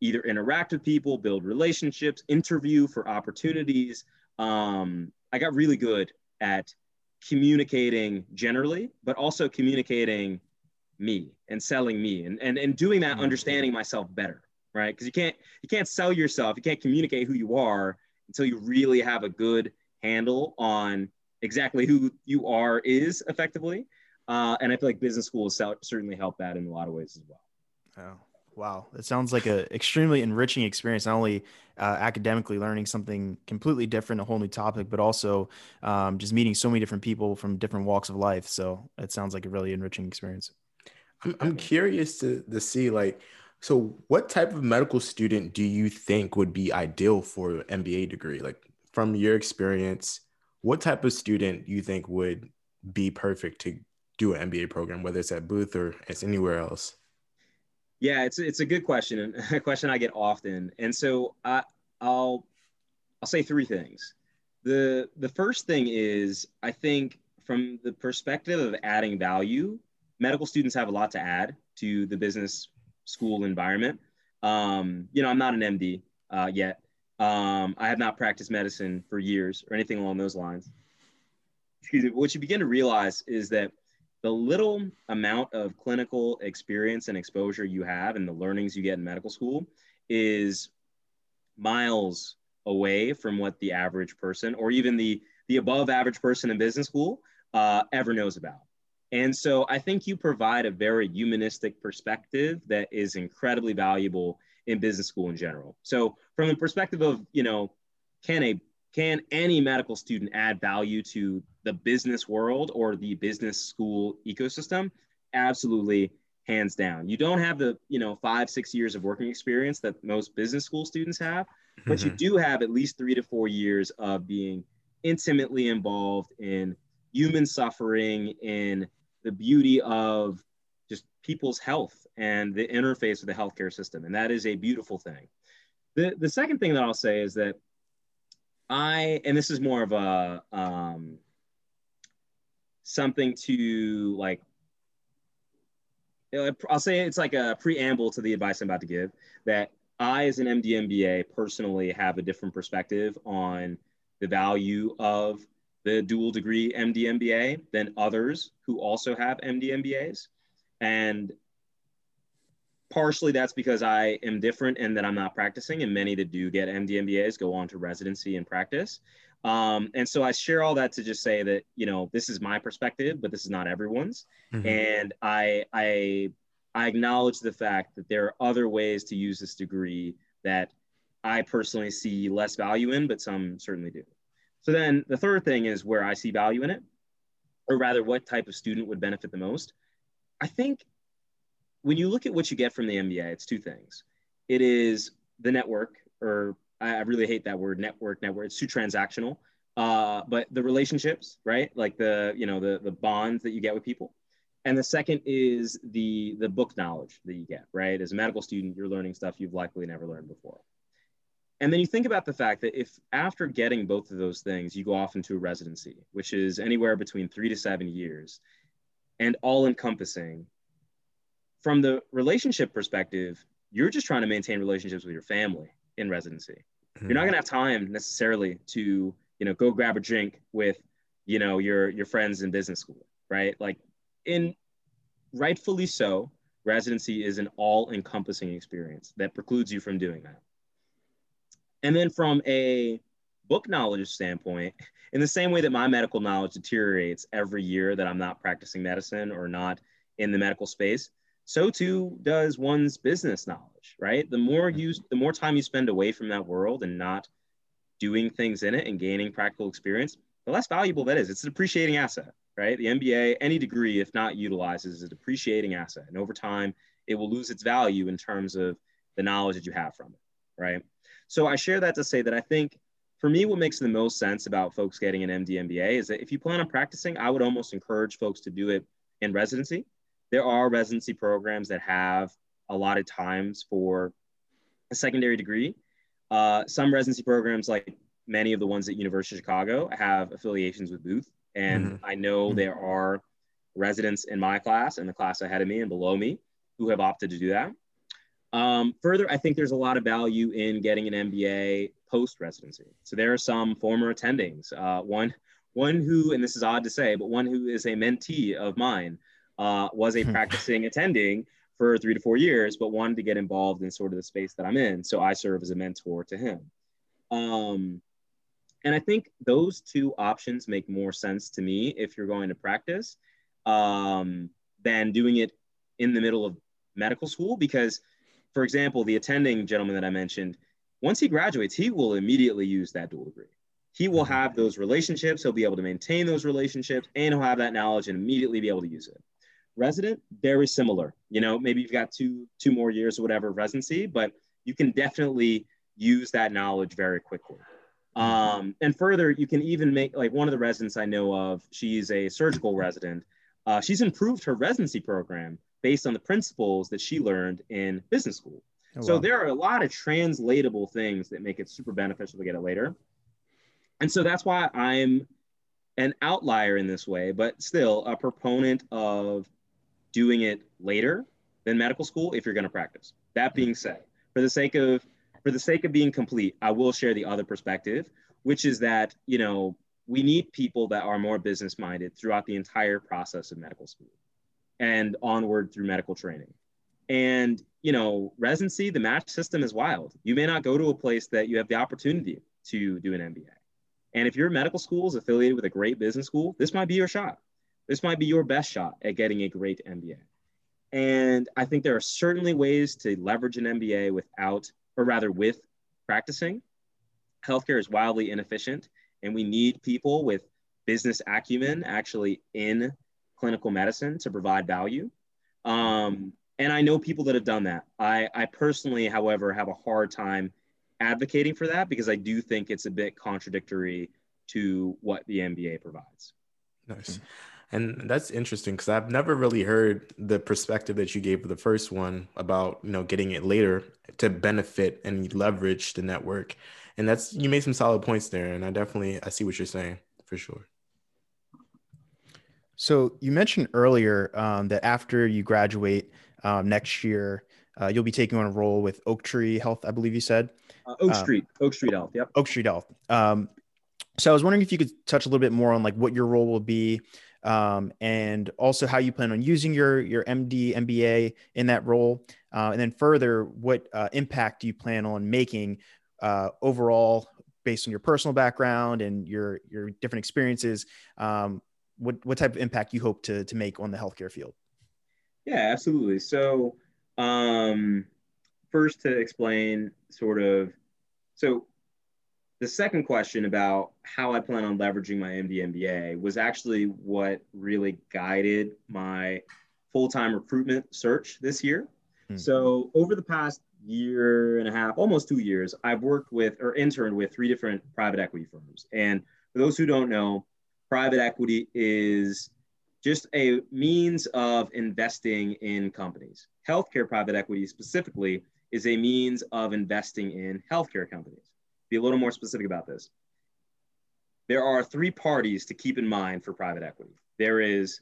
either interact with people, build relationships, interview for opportunities, um, I got really good at communicating generally, but also communicating me and selling me and, and, and doing that, mm-hmm. understanding myself better, right? Because you can't you can't sell yourself, you can't communicate who you are until you really have a good handle on exactly who you are is effectively. Uh, and I feel like business schools certainly help that in a lot of ways as well. Oh, wow. That sounds like an extremely enriching experience, not only uh, academically learning something completely different, a whole new topic, but also um, just meeting so many different people from different walks of life. So it sounds like a really enriching experience. I'm, I'm curious to, to see like, so what type of medical student do you think would be ideal for an MBA degree? Like from your experience, what type of student do you think would be perfect to do an MBA program, whether it's at Booth or it's anywhere else? Yeah, it's it's a good question and (laughs) a question I get often. And so I I'll I'll say three things. The the first thing is I think from the perspective of adding value, medical students have a lot to add to the business school environment. Um, you know, I'm not an MD uh, yet. Um, I have not practiced medicine for years or anything along those lines. Excuse me. What you begin to realize is that the little amount of clinical experience and exposure you have and the learnings you get in medical school is miles away from what the average person or even the the above average person in business school uh, ever knows about. And so i think you provide a very humanistic perspective that is incredibly valuable in business school in general. So from the perspective of you know can a can any medical student add value to the business world or the business school ecosystem absolutely hands down you don't have the you know five six years of working experience that most business school students have but mm-hmm. you do have at least three to four years of being intimately involved in human suffering in the beauty of just people's health and the interface with the healthcare system and that is a beautiful thing the, the second thing that i'll say is that I and this is more of a um, something to like. Uh, I'll say it's like a preamble to the advice I'm about to give. That I, as an MD MBA, personally have a different perspective on the value of the dual degree MD MBA than others who also have MD MBAs, and partially that's because I am different and that I'm not practicing, and many that do get MD MBAs go on to residency and practice. Um, and so I share all that to just say that you know this is my perspective, but this is not everyone's. Mm-hmm. And I I I acknowledge the fact that there are other ways to use this degree that I personally see less value in, but some certainly do. So then the third thing is where I see value in it, or rather, what type of student would benefit the most. I think when you look at what you get from the MBA, it's two things. It is the network, or I, really hate that word, network, network. It's too transactional. Uh, but the relationships, right? Like the you know the the bonds that you get with people. And the second is the the book knowledge that you get, right? As a medical student, you're learning stuff you've likely never learned before. And then you think about the fact that if after getting both of those things, you go off into a residency, which is anywhere between three to seven years, and all encompassing, from the relationship perspective, you're just trying to maintain relationships with your family in residency. Mm-hmm. You're not going to have time necessarily to, you know, go grab a drink with, you know, your your friends in business school, right? Like in rightfully so, residency is an all-encompassing experience that precludes you from doing that. And then from a book knowledge standpoint, in the same way that my medical knowledge deteriorates every year that I'm not practicing medicine or not in the medical space, so too does one's business knowledge, right? The more you, the more time you spend away from that world and not doing things in it and gaining practical experience, the less valuable that is. It's a depreciating asset, right? The MBA, any degree, if not utilized, is a depreciating asset. And over time, it will lose its value in terms of the knowledge that you have from it, right? So I share that to say that I think for me, what makes the most sense about folks getting an MD MBA is that if you plan on practicing, I would almost encourage folks to do it in residency there are residency programs that have a lot of times for a secondary degree. Uh, some residency programs, like many of the ones at University of Chicago, have affiliations with Booth, and mm-hmm. I know mm-hmm. there are residents in my class and the class ahead of me and below me who have opted to do that. Um, further, I think there's a lot of value in getting an MBA post residency. So there are some former attendings. Uh, one, one who, and this is odd to say, but one who is a mentee of mine uh, was a practicing attending for three to four years, but wanted to get involved in sort of the space that I'm in. So I serve as a mentor to him. Um, and I think those two options make more sense to me if you're going to practice um, than doing it in the middle of medical school. Because, for example, the attending gentleman that I mentioned, once he graduates, he will immediately use that dual degree. He will mm-hmm. have those relationships, he'll be able to maintain those relationships, and he'll have that knowledge and immediately be able to use it resident, very similar. You know, maybe you've got two two more years or whatever residency, but you can definitely use that knowledge very quickly. Um, and further, you can even make like one of the residents I know of. She's a surgical resident. Uh, she's improved her residency program based on the principles that she learned in business school. Oh, so wow. there are a lot of translatable things that make it super beneficial to get it later. And so that's why I'm an outlier in this way, but still a proponent of doing it later than medical school if you're going to practice. That hmm. being said, for the sake of for the sake of being complete, I will share the other perspective, which is that, you know, we need people that are more business minded throughout the entire process of medical school and onward through medical training. And, you know, residency, the match system is wild. You may not go to a place that you have the opportunity to do an MBA. And if your medical school is affiliated with a great business school, this might be your shot. This might be your best shot at getting a great MBA. And I think there are certainly ways to leverage an MBA without, or rather with practicing. Healthcare is wildly inefficient, and we need people with business acumen actually in clinical medicine to provide value. Um, and I know people that have done that. I, I personally, however, have a hard time advocating for that because I do think it's a bit contradictory to what the MBA provides. Nice. And that's interesting because I've never really heard the perspective that you gave for the first one about, you know, getting it later to benefit and leverage the network. And that's you made some solid points there. And I definitely I see what you're saying for sure. So you mentioned earlier um, that after you graduate um, next year, uh, you'll be taking on a role with Oak Tree Health, I believe you said. Uh, Oak Uh, Street, Oak Street Health. Yep. Oak Street Health. Um, so I was wondering if you could touch a little bit more on like what your role will be, um, and also how you plan on using your your MD MBA in that role, uh, and then further, what uh, impact do you plan on making uh, overall based on your personal background and your your different experiences? Um, what what type of impact you hope to to make on the healthcare field? Yeah, absolutely. So, um, first to explain sort of, so the second question about how I plan on leveraging my MD MBA was actually what really guided my full time recruitment search this year. Hmm. So, over the past year and a half, almost two years, I've worked with or interned with three different private equity firms. And for those who don't know, private equity is just a means of investing in companies. Healthcare private equity specifically is a means of investing in healthcare companies. Be a little more specific about this. There are three parties to keep in mind for private equity. There is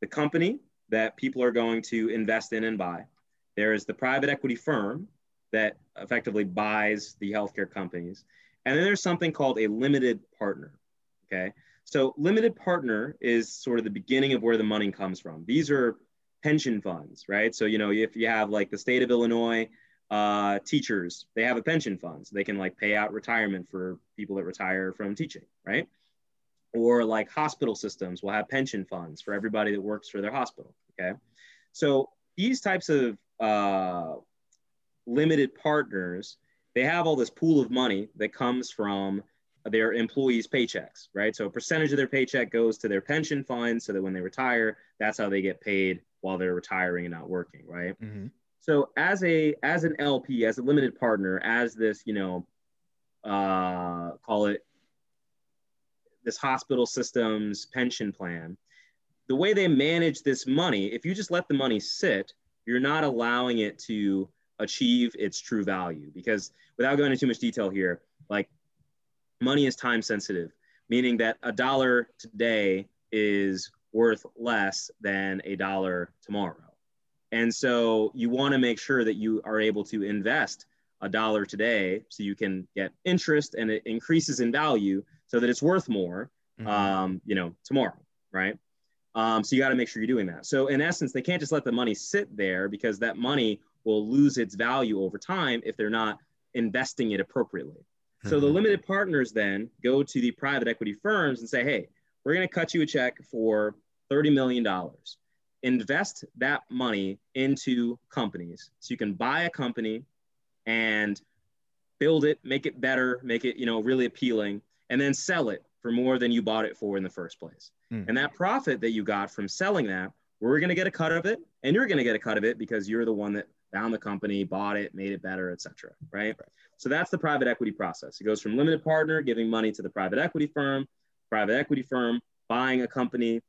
the company that people are going to invest in and buy. There is the private equity firm that effectively buys the healthcare companies. And then there's something called a limited partner. Okay. So, limited partner is sort of the beginning of where the money comes from. These are pension funds, right? So, you know, if you have like the state of Illinois uh, teachers, they have a pension fund. So they can like pay out retirement for people that retire from teaching, right? Or like hospital systems will have pension funds for everybody that works for their hospital, okay? So, these types of uh, limited partners, they have all this pool of money that comes from their employees' paychecks, right? So a percentage of their paycheck goes to their pension fund so that when they retire, that's how they get paid while they're retiring and not working, right? Mm-hmm. So as a as an LP, as a limited partner, as this, you know, uh, call it this hospital systems pension plan, the way they manage this money, if you just let the money sit, you're not allowing it to achieve its true value. Because without going into too much detail here, like money is time sensitive, meaning that a dollar today is worth less than a dollar tomorrow. And so you want to make sure that you are able to invest a dollar today so you can get interest and it increases in value so that it's worth more, Mhm. um, you know, tomorrow, right? Um, so you got to make sure you're doing that. So in essence, they can't just let the money sit there because that money will lose its value over time if they're not investing it appropriately. So the Mhm. limited partners then go to the private equity firms and say, hey, we're going to cut you a check for $30 million. Invest that money into companies so you can buy a company and build it, make it better, make it, you know, really appealing, and then sell it for more than you bought it for in the first place. Mm. And that profit that you got from selling that, we're going to get a cut of it, and you're going to get a cut of it because you're the one that found the company, bought it, made it better, et cetera, right? So that's the private equity process. It goes from limited partner giving money to the private equity firm, private equity firm buying a company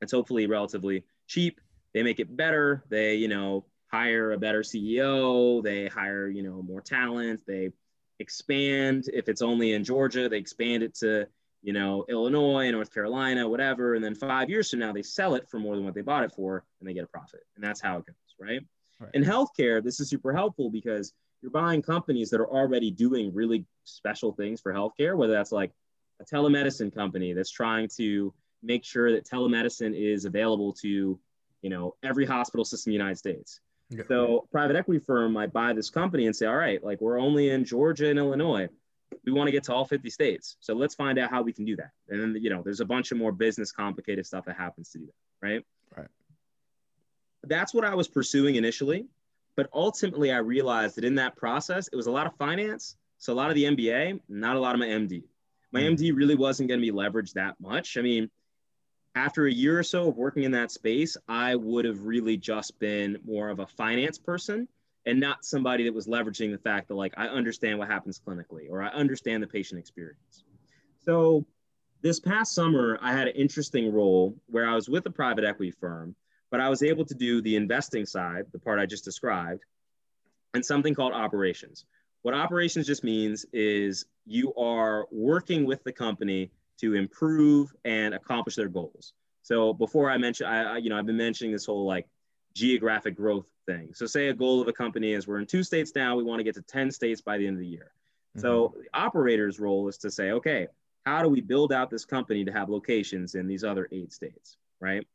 It's hopefully relatively cheap. they make it better. They, you know, hire a better CEO. They hire, you know, more talent. They expand. If it's only in Georgia, they expand it to, you know, Illinois, North Carolina, whatever. And then five years from now, they sell it for more than what they bought it for and they get a profit. And that's how it goes, right? right. In healthcare, this is super helpful because you're buying companies that are already doing really special things for healthcare, whether that's like a telemedicine company that's trying to make sure that telemedicine is available to, you know, every hospital system in the United States. Yeah. So private equity firm might buy this company and say, all right, like we're only in Georgia and Illinois. We want to get to all 50 states. So let's find out how we can do that. And then, you know, there's a bunch of more business complicated stuff that happens to do that. Right. Right. That's what I was pursuing initially. But ultimately, I realized that in that process, it was a lot of finance. So a lot of the MBA, not a lot of my MD. My mm. MD really wasn't going to be leveraged that much. I mean, after a year or so of working in that space, I would have really just been more of a finance person and not somebody that was leveraging the fact that like I understand what happens clinically or I understand the patient experience. So this past summer, I had an interesting role where I was with a private equity firm but I was able to do the investing side, the part I just described, and something called operations. What operations just means is you are working with the company to improve and accomplish their goals. So before I mentioned, I, you know, I've been mentioning this whole like geographic growth thing. So say a goal of a company is we're in two states now, we want to get to 10 states by the end of the year. Mm-hmm. So the operator's role is to say, okay, how do we build out this company to have locations in these other eight states, right?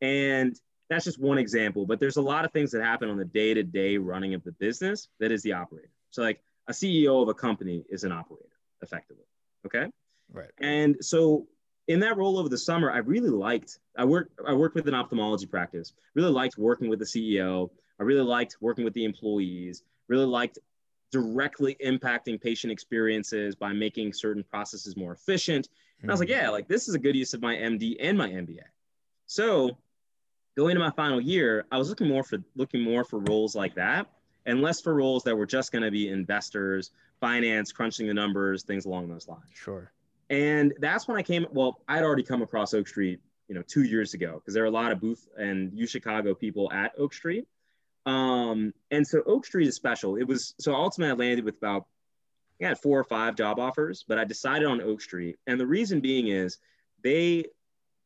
And that's just one example, but there's a lot of things that happen on the day to day running of the business that is the operator. So, like a CEO of a company is an operator effectively. Okay. Right. And so, in that role over the summer, I really liked, I worked, I worked with an ophthalmology practice, really liked working with the CEO. I really liked working with the employees, really liked directly impacting patient experiences by making certain processes more efficient. And I was like, mm-hmm. yeah, like this is a good use of my MD and my MBA. So going into my final year, I was looking more for looking more for roles like that and less for roles that were just going to be investors, finance, crunching the numbers, things along those lines. Sure. And that's when I came. Well, I'd already come across Oak Street, you know, two years ago because there are a lot of Booth and U Chicago people at Oak Street. Um, and so Oak Street is special. It was so ultimately I landed with about I had four or five job offers, but I decided on Oak Street, and the reason being is they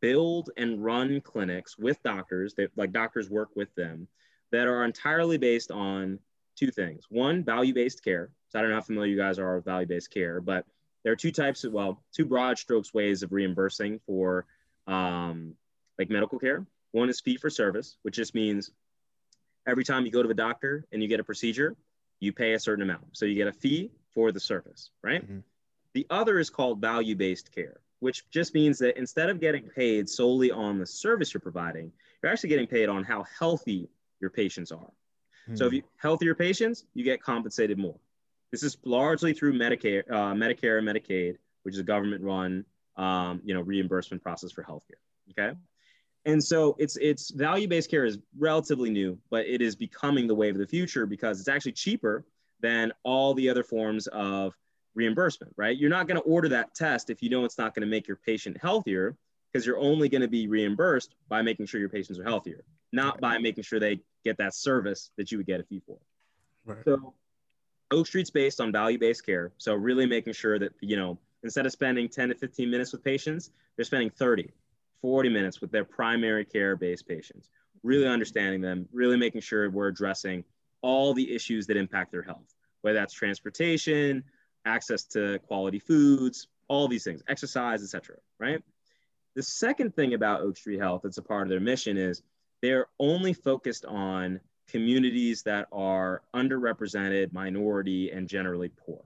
build and run clinics with doctors that like doctors work with them that are entirely based on two things one value-based care so i don't know how familiar you guys are with value-based care but there are two types of well two broad strokes ways of reimbursing for um, like medical care one is fee for service which just means every time you go to the doctor and you get a procedure you pay a certain amount so you get a fee for the service right mm-hmm. the other is called value-based care which just means that instead of getting paid solely on the service you're providing, you're actually getting paid on how healthy your patients are. So if hmm. you healthier patients, you get compensated more. This is largely through Medicare, uh, Medicare and Medicaid, which is a government-run, um, you know, reimbursement process for healthcare. Okay, and so it's it's value-based care is relatively new, but it is becoming the wave of the future because it's actually cheaper than all the other forms of reimbursement, right? You're not going to order that test if you know it's not going to make your patient healthier because you're only going to be reimbursed by making sure your patients are healthier, not by making sure they get that service that you would get a fee for. Right. So Oak Street's based on value-based care. So really making sure that, you know, instead of spending 10 to 15 minutes with patients, they're spending 30, 40 minutes with their primary care-based patients, really understanding them, really making sure we're addressing all the issues that impact their health, whether that's transportation, access to quality foods, all these things, exercise, etc. Right. The second thing about Oak Street Health that's a part of their mission is they're only focused on communities that are underrepresented, minority, and generally poor.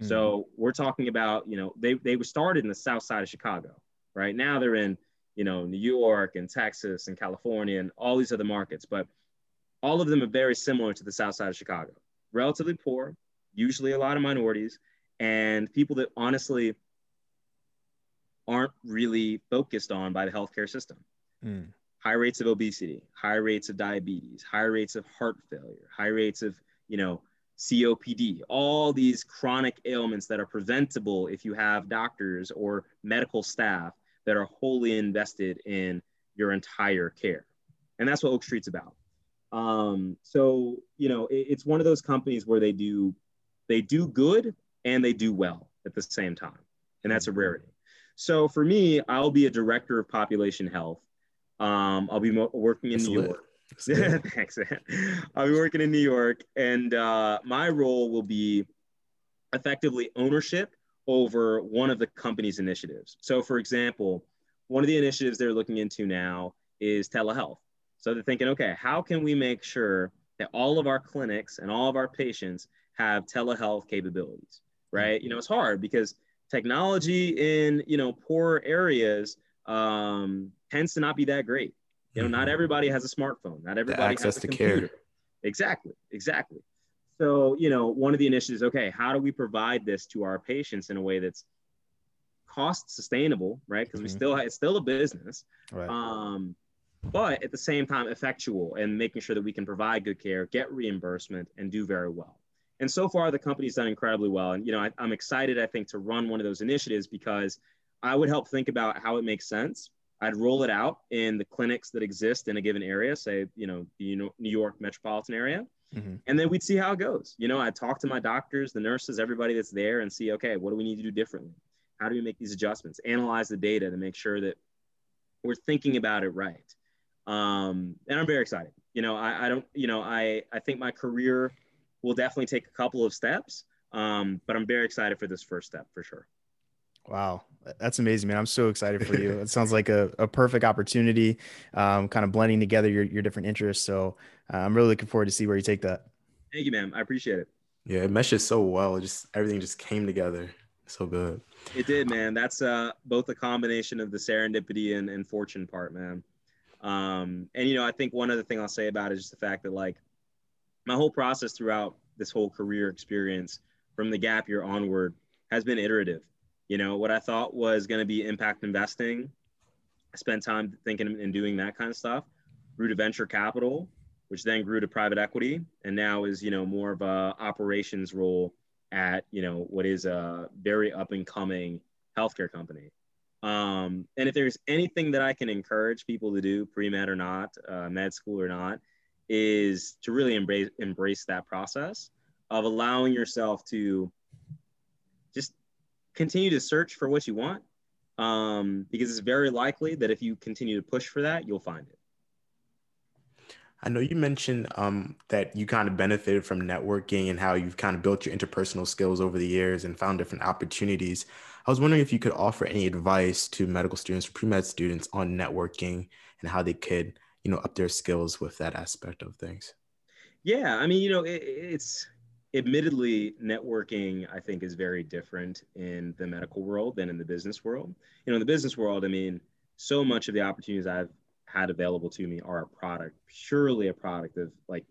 Mm-hmm. So we're talking about, you know, they they were started in the south side of Chicago. Right now they're in, you know, New York and Texas and California and all these other markets, but all of them are very similar to the south side of Chicago. Relatively poor, usually a lot of minorities, and people that honestly aren't really focused on by the healthcare system. Mm. High rates of obesity, high rates of diabetes, high rates of heart failure, high rates of, you know, COPD, all these chronic ailments that are preventable if you have doctors or medical staff that are wholly invested in your entire care. and that's what Oak Street's about. Um, so you know, it, it's one of those companies where they do they do good and they do well at the same time, and that's a rarity. So for me, I'll be a director of population health. Um, I'll be mo- working in That's New lit. York. (laughs) Thanks. I'll be working in New York, and uh, my role will be effectively ownership over one of the company's initiatives. So, for example, one of the initiatives they're looking into now is telehealth. So they're thinking, okay, how can we make sure that all of our clinics and all of our patients have telehealth capabilities, right? You know, it's hard because technology in you know poor areas um, tends to not be that great. You know, not Mhm. everybody has a smartphone. Not everybody has a to care. Exactly, exactly. So, you know, one of the initiatives, okay, how do we provide this to our patients in a way that's cost sustainable, right? Because we Mhm. still it's still a business, Right. um, but at the same time effectual and making sure that we can provide good care, get reimbursement, and do very well. And so far, the company's done incredibly well. And you know, I, I'm excited, I think, to run one of those initiatives because I would help think about how it makes sense. I'd roll it out in the clinics that exist in a given area, say, you know, the New York metropolitan area, Mhm. and then we'd see how it goes. You know, I'd talk to my doctors, the nurses, everybody that's there, and see, okay, what do we need to do differently? How do we make these adjustments? Analyze the data to make sure that we're thinking about it right. Um, and I'm very excited. You know, I, I don't, you know, I, I think my career will definitely take a couple of steps, um, but I'm very excited for this first step for sure. Wow, that's amazing, man. I'm so excited for you. (laughs) It sounds like a, a perfect opportunity, um, kind of blending together your, your different interests. So uh, I'm really looking forward to see where you take that. Thank you, man. I appreciate it. Yeah, it meshes so well. It just everything just came together so good. It did, man. That's uh, both a combination of the serendipity and, and fortune part, man. Um, and you know, I think one other thing I'll say about it is just the fact that like my whole process throughout this whole career experience from the gap year onward has been iterative. You know, what I thought was going to be impact investing, I spent time thinking and doing that kind of stuff. Grew to venture capital, which then grew to private equity, and now is you know more of a operations role at you know what is a very up and coming healthcare company. Um, and if there's anything that I can encourage people to do, pre med or not, uh, med school or not, is to really embrace embrace that process of allowing yourself to just continue to search for what you want, um, because it's very likely that if you continue to push for that, you'll find it. I know you mentioned um, that you kind of benefited from networking and how you've kind of built your interpersonal skills over the years and found different opportunities. I was wondering if you could offer any advice to medical students or pre-med students on networking and how they could, you know, up their skills with that aspect of things. Yeah, I mean, you know, it, it's admittedly networking. I think is very different in the medical world than in the business world. You know, in the business world, I mean, so much of the opportunities I've had available to me are a product, purely a product of like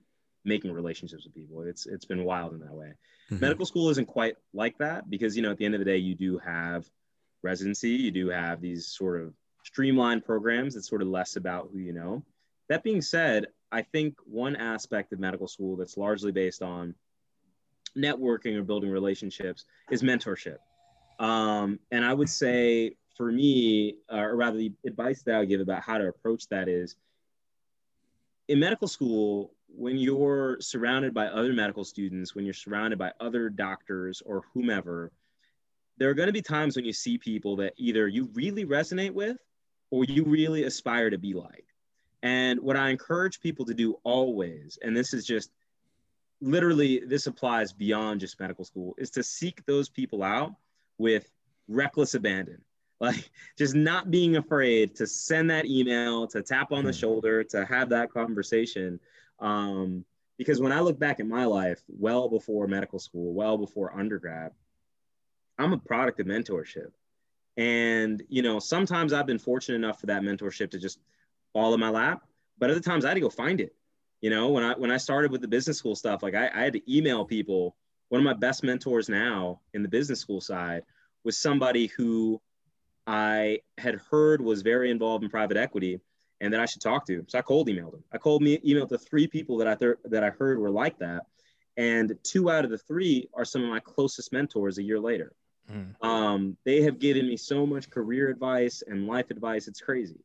making relationships with people. It's it's been wild in that way. Mhm. Medical school isn't quite like that because you know at the end of the day you do have residency, you do have these sort of streamlined programs that's sort of less about who you know. That being said, I think one aspect of medical school that's largely based on networking or building relationships is mentorship. Um, and I would say for me, uh, or rather, the advice that I would give about how to approach that is in medical school, when you're surrounded by other medical students, when you're surrounded by other doctors or whomever, there are going to be times when you see people that either you really resonate with or you really aspire to be like. And what I encourage people to do always, and this is just literally, this applies beyond just medical school, is to seek those people out with reckless abandon. (laughs) Like just not being afraid to send that email, to tap on the Hmm. shoulder, to have that conversation. Um, because when I look back at my life, well before medical school, well before undergrad, I'm a product of mentorship. And, you know, sometimes I've been fortunate enough for that mentorship to just fall in my lap, but other times I had to go find it. You know, when I when I started with the business school stuff, like I, I had to email people. One of my best mentors now in the business school side was somebody who I had heard was very involved in private equity and that I should talk to. So I cold emailed him. I cold me emailed the three people that I th- that I heard were like that, and two out of the three are some of my closest mentors. A year later, Mm. um, they have given me so much career advice and life advice. It's crazy.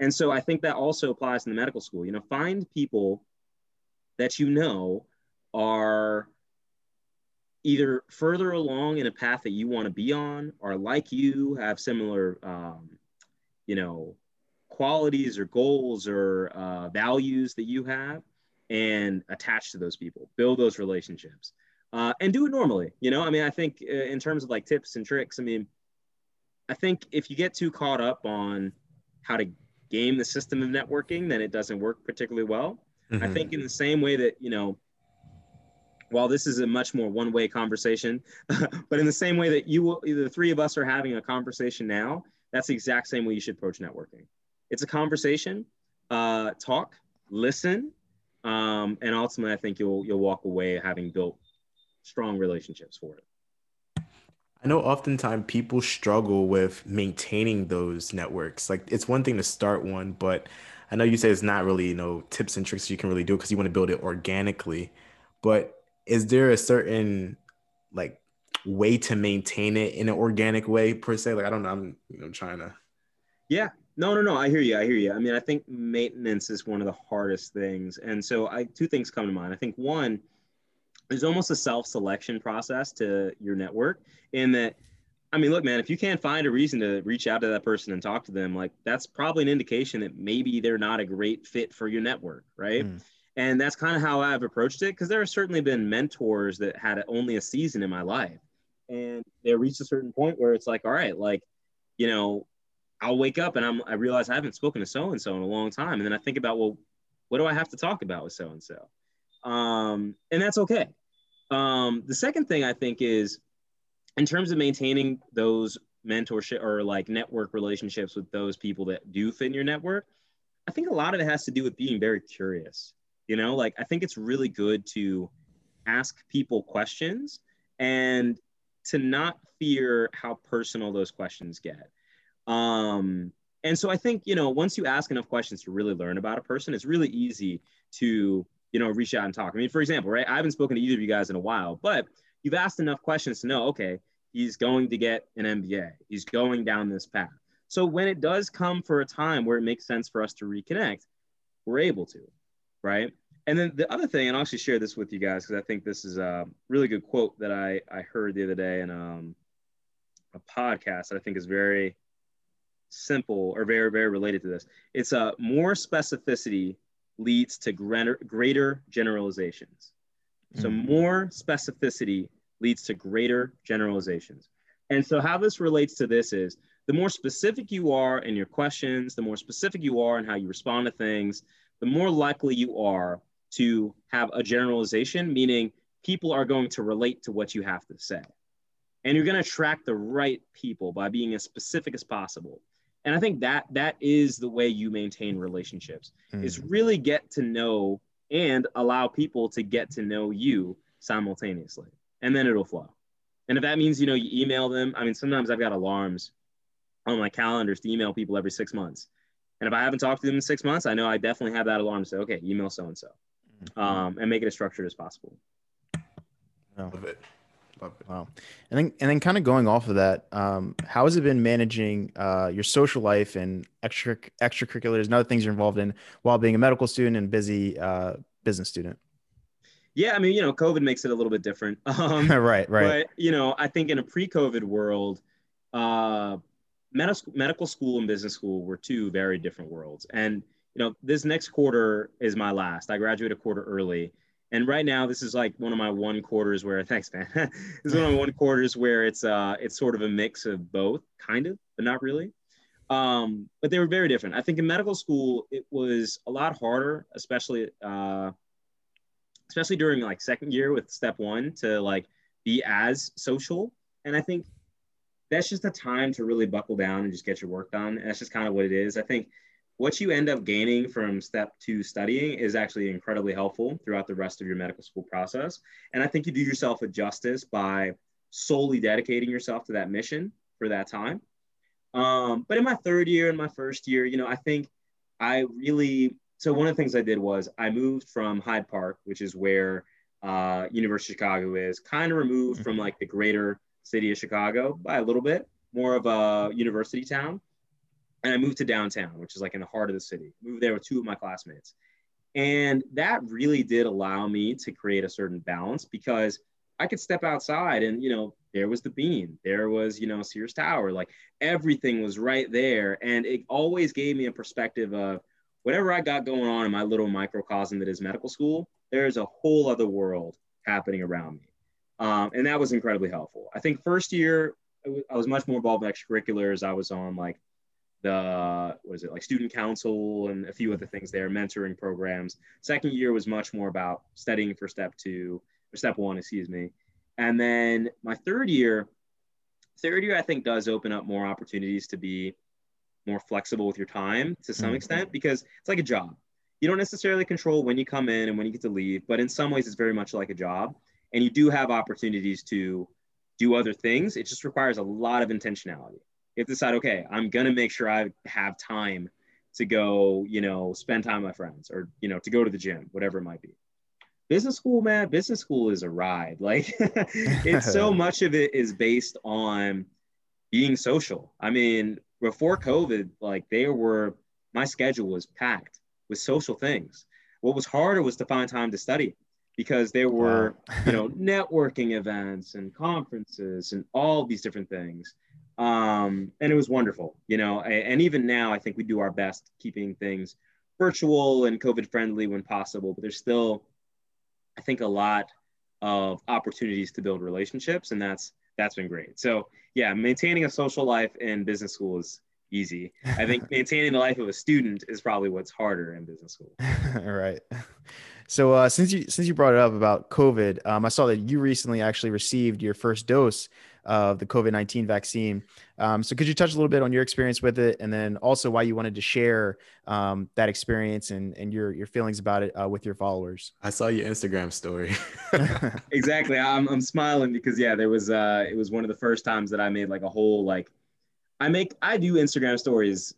And so I think that also applies in the medical school. You know, find people that you know are either further along in a path that you want to be on, or like you, have similar, um, you know, qualities or goals or uh, values that you have, and attach to those people, build those relationships, uh, and do it normally. You know, I mean, I think uh, in terms of like tips and tricks, I mean, I think if you get too caught up on how to game the system of networking, then it doesn't work particularly well. Mm-hmm. I think in the same way that, you know, while this is a much more one-way conversation, (laughs) but in the same way that you will, the three of us are having a conversation now, that's the exact same way you should approach networking. It's a conversation, uh, talk, listen, um, and ultimately, I think you'll you'll walk away having built strong relationships for it. I know oftentimes people struggle with maintaining those networks. Like it's one thing to start one, but I know you say it's not really, you know, tips and tricks you can really do because you want to build it organically. But is there a certain like way to maintain it in an organic way per se? Like I don't know, I'm you know trying to Yeah. No, no, no. I hear you. I hear you. I mean, I think maintenance is one of the hardest things. And so I two things come to mind. I think one, there's almost a self-selection process to your network in that I mean, look, man, if you can't find a reason to reach out to that person and talk to them, like that's probably an indication that maybe they're not a great fit for your network, right? Mm. And that's kind of how I've approached it because there have certainly been mentors that had only a season in my life. And they reached a certain point where it's like, all right, like, you know, I'll wake up and I'm, I realize I haven't spoken to so and so in a long time. And then I think about, well, what do I have to talk about with so and so? Um, and that's okay. Um, the second thing I think is in terms of maintaining those mentorship or like network relationships with those people that do fit in your network, I think a lot of it has to do with being very curious. You know, like I think it's really good to ask people questions and to not fear how personal those questions get. Um, and so I think, you know, once you ask enough questions to really learn about a person, it's really easy to you know, reach out and talk. I mean, for example, right? I haven't spoken to either of you guys in a while, but you've asked enough questions to know, okay, he's going to get an MBA. He's going down this path. So when it does come for a time where it makes sense for us to reconnect, we're able to, right? And then the other thing, and I'll actually share this with you guys because I think this is a really good quote that I, I heard the other day in um, a podcast that I think is very simple or very, very related to this. It's a uh, more specificity leads to greater, greater generalizations. So mm. more specificity leads to greater generalizations. And so how this relates to this is the more specific you are in your questions, the more specific you are in how you respond to things, the more likely you are to have a generalization, meaning people are going to relate to what you have to say. And you're going to attract the right people by being as specific as possible and i think that that is the way you maintain relationships mm. is really get to know and allow people to get to know you simultaneously and then it'll flow and if that means you know you email them i mean sometimes i've got alarms on my calendars to email people every six months and if i haven't talked to them in six months i know i definitely have that alarm to say okay email so and so um, and make it as structured as possible love it Love it. Wow. And then, and then kind of going off of that, um, how has it been managing uh, your social life and extra extracurriculars and other things you're involved in while being a medical student and busy uh, business student? Yeah, I mean, you know, COVID makes it a little bit different. (laughs) Um, (laughs) right, right. But you know, I think in a pre-COVID world, uh, medical medical school and business school were two very different worlds. And you know, this next quarter is my last. I graduate a quarter early, and right now, this is like one of my one quarters where (laughs) thanks, man. this is one of my one quarters where it's uh it's sort of a mix of both, kind of, but not really. Um, but they were very different. I think in medical school, it was a lot harder, especially uh, especially during like second year with step one to like be as social. And I think that's just a time to really buckle down and just get your work done. And that's just kind of what it is. I think what you end up gaining from step two studying is actually incredibly helpful throughout the rest of your medical school process. And I think you do yourself a justice by solely dedicating yourself to that mission for that time. Um, but in my third year and my first year, you know, I think I really, so one of the things I did was I moved from Hyde Park, which is where uh, University of Chicago is, kind of removed from mm-hmm. like the greater city of Chicago by a little bit, more of a university town. and I moved to downtown, which is like in the heart of the city. Moved there with two of my classmates. And that really did allow me to create a certain balance because I could step outside and, you know, there was the bean, there was, you know, Sears Tower, like everything was right there. And it always gave me a perspective of whatever I got going on in my little microcosm that is medical school, there's a whole other world happening around me. Um, and that was incredibly helpful. I think first year, I was much more involved in extracurriculars. I was on like the what is it like student council and a few other things there, mentoring programs. Second year was much more about studying for step two or step one, excuse me. And then my third year, third year I think does open up more opportunities to be more flexible with your time to some mm-hmm. extent because it's like a job. You don't necessarily control when you come in and when you get to leave, but in some ways it's very much like a job. And you do have opportunities to do other things. It just requires a lot of intentionality you have to decide, okay, I'm gonna make sure I have time to go, you know, spend time with my friends or, you know, to go to the gym, whatever it might be. Business school, man, business school is a ride. (laughs) Like it's so (laughs) much of it is based on being social. I mean, before COVID, like they were my schedule was packed with social things. What was harder was to find time to study because there were, wow. (laughs) you know, (laughs) networking events and conferences and all these different things um, and it was wonderful, you know. And, and even now, I think we do our best keeping things virtual and COVID friendly when possible. But there's still, I think, a lot of opportunities to build relationships, and that's that's been great. So yeah, maintaining a social life in business school is easy. I think (laughs) maintaining the life of a student is probably what's harder in business school. (laughs) All right. So uh, since you since you brought it up about COVID, um, I saw that you recently actually received your first dose of the COVID nineteen vaccine. Um, so could you touch a little bit on your experience with it, and then also why you wanted to share um, that experience and and your your feelings about it uh, with your followers? I saw your Instagram story. (laughs) (laughs) exactly. I'm I'm smiling because yeah, there was uh, it was one of the first times that I made like a whole like I make I do Instagram stories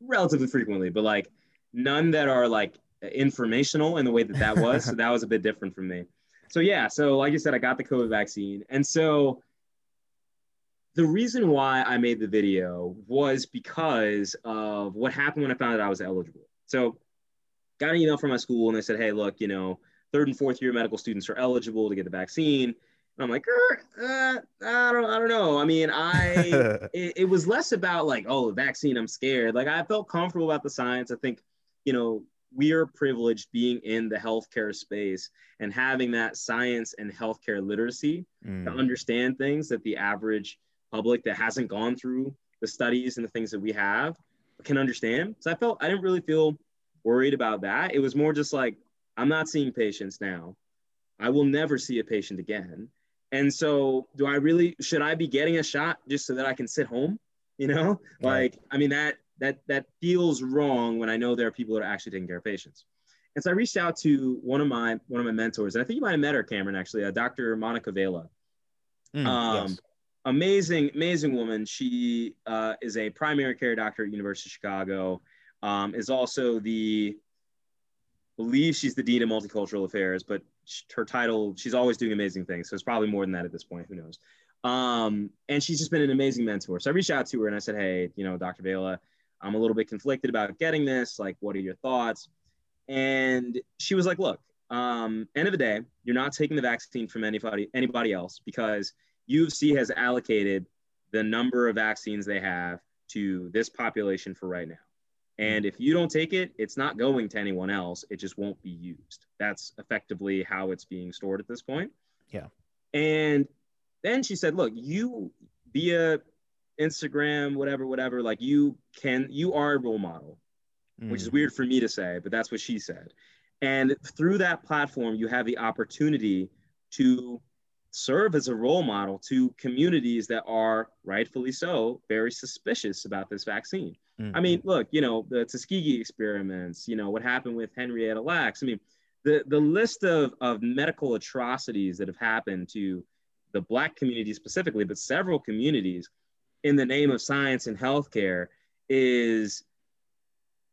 relatively frequently, but like none that are like informational in the way that that was. so (laughs) that was a bit different from me. So yeah, so like you said, I got the COVID vaccine, and so the reason why I made the video was because of what happened when I found out I was eligible. So got an email from my school and they said, hey, look, you know, third and fourth year medical students are eligible to get the vaccine. And I'm like, uh, I don't, I don't know. I mean, I, (laughs) it, it was less about like, oh, the vaccine, I'm scared. Like I felt comfortable about the science. I think, you know, we are privileged being in the healthcare space and having that science and healthcare literacy mm. to understand things that the average public that hasn't gone through the studies and the things that we have can understand. So I felt I didn't really feel worried about that. It was more just like I'm not seeing patients now. I will never see a patient again. And so do I really should I be getting a shot just so that I can sit home? You know, right. like I mean that that that feels wrong when I know there are people that are actually taking care of patients. And so I reached out to one of my one of my mentors, and I think you might have met her, Cameron, actually, uh, Dr. Monica Vela. Mm, um, yes. Amazing, amazing woman. She uh, is a primary care doctor at University of Chicago. Um, is also the believe she's the dean of multicultural affairs, but her title she's always doing amazing things. So it's probably more than that at this point. Who knows? Um, and she's just been an amazing mentor. So I reached out to her and I said, Hey, you know, Dr. Vela, I'm a little bit conflicted about getting this. Like, what are your thoughts? And she was like, Look, um, end of the day, you're not taking the vaccine from anybody anybody else because UFC has allocated the number of vaccines they have to this population for right now. And if you don't take it, it's not going to anyone else. It just won't be used. That's effectively how it's being stored at this point. Yeah. And then she said, look, you via Instagram, whatever, whatever, like you can, you are a role model, mm. which is mm. weird for me to say, but that's what she said. And through that platform, you have the opportunity to serve as a role model to communities that are rightfully so very suspicious about this vaccine. Mm-hmm. I mean, look, you know, the Tuskegee experiments, you know, what happened with Henrietta Lacks. I mean, the, the list of, of medical atrocities that have happened to the Black community specifically, but several communities in the name of science and healthcare is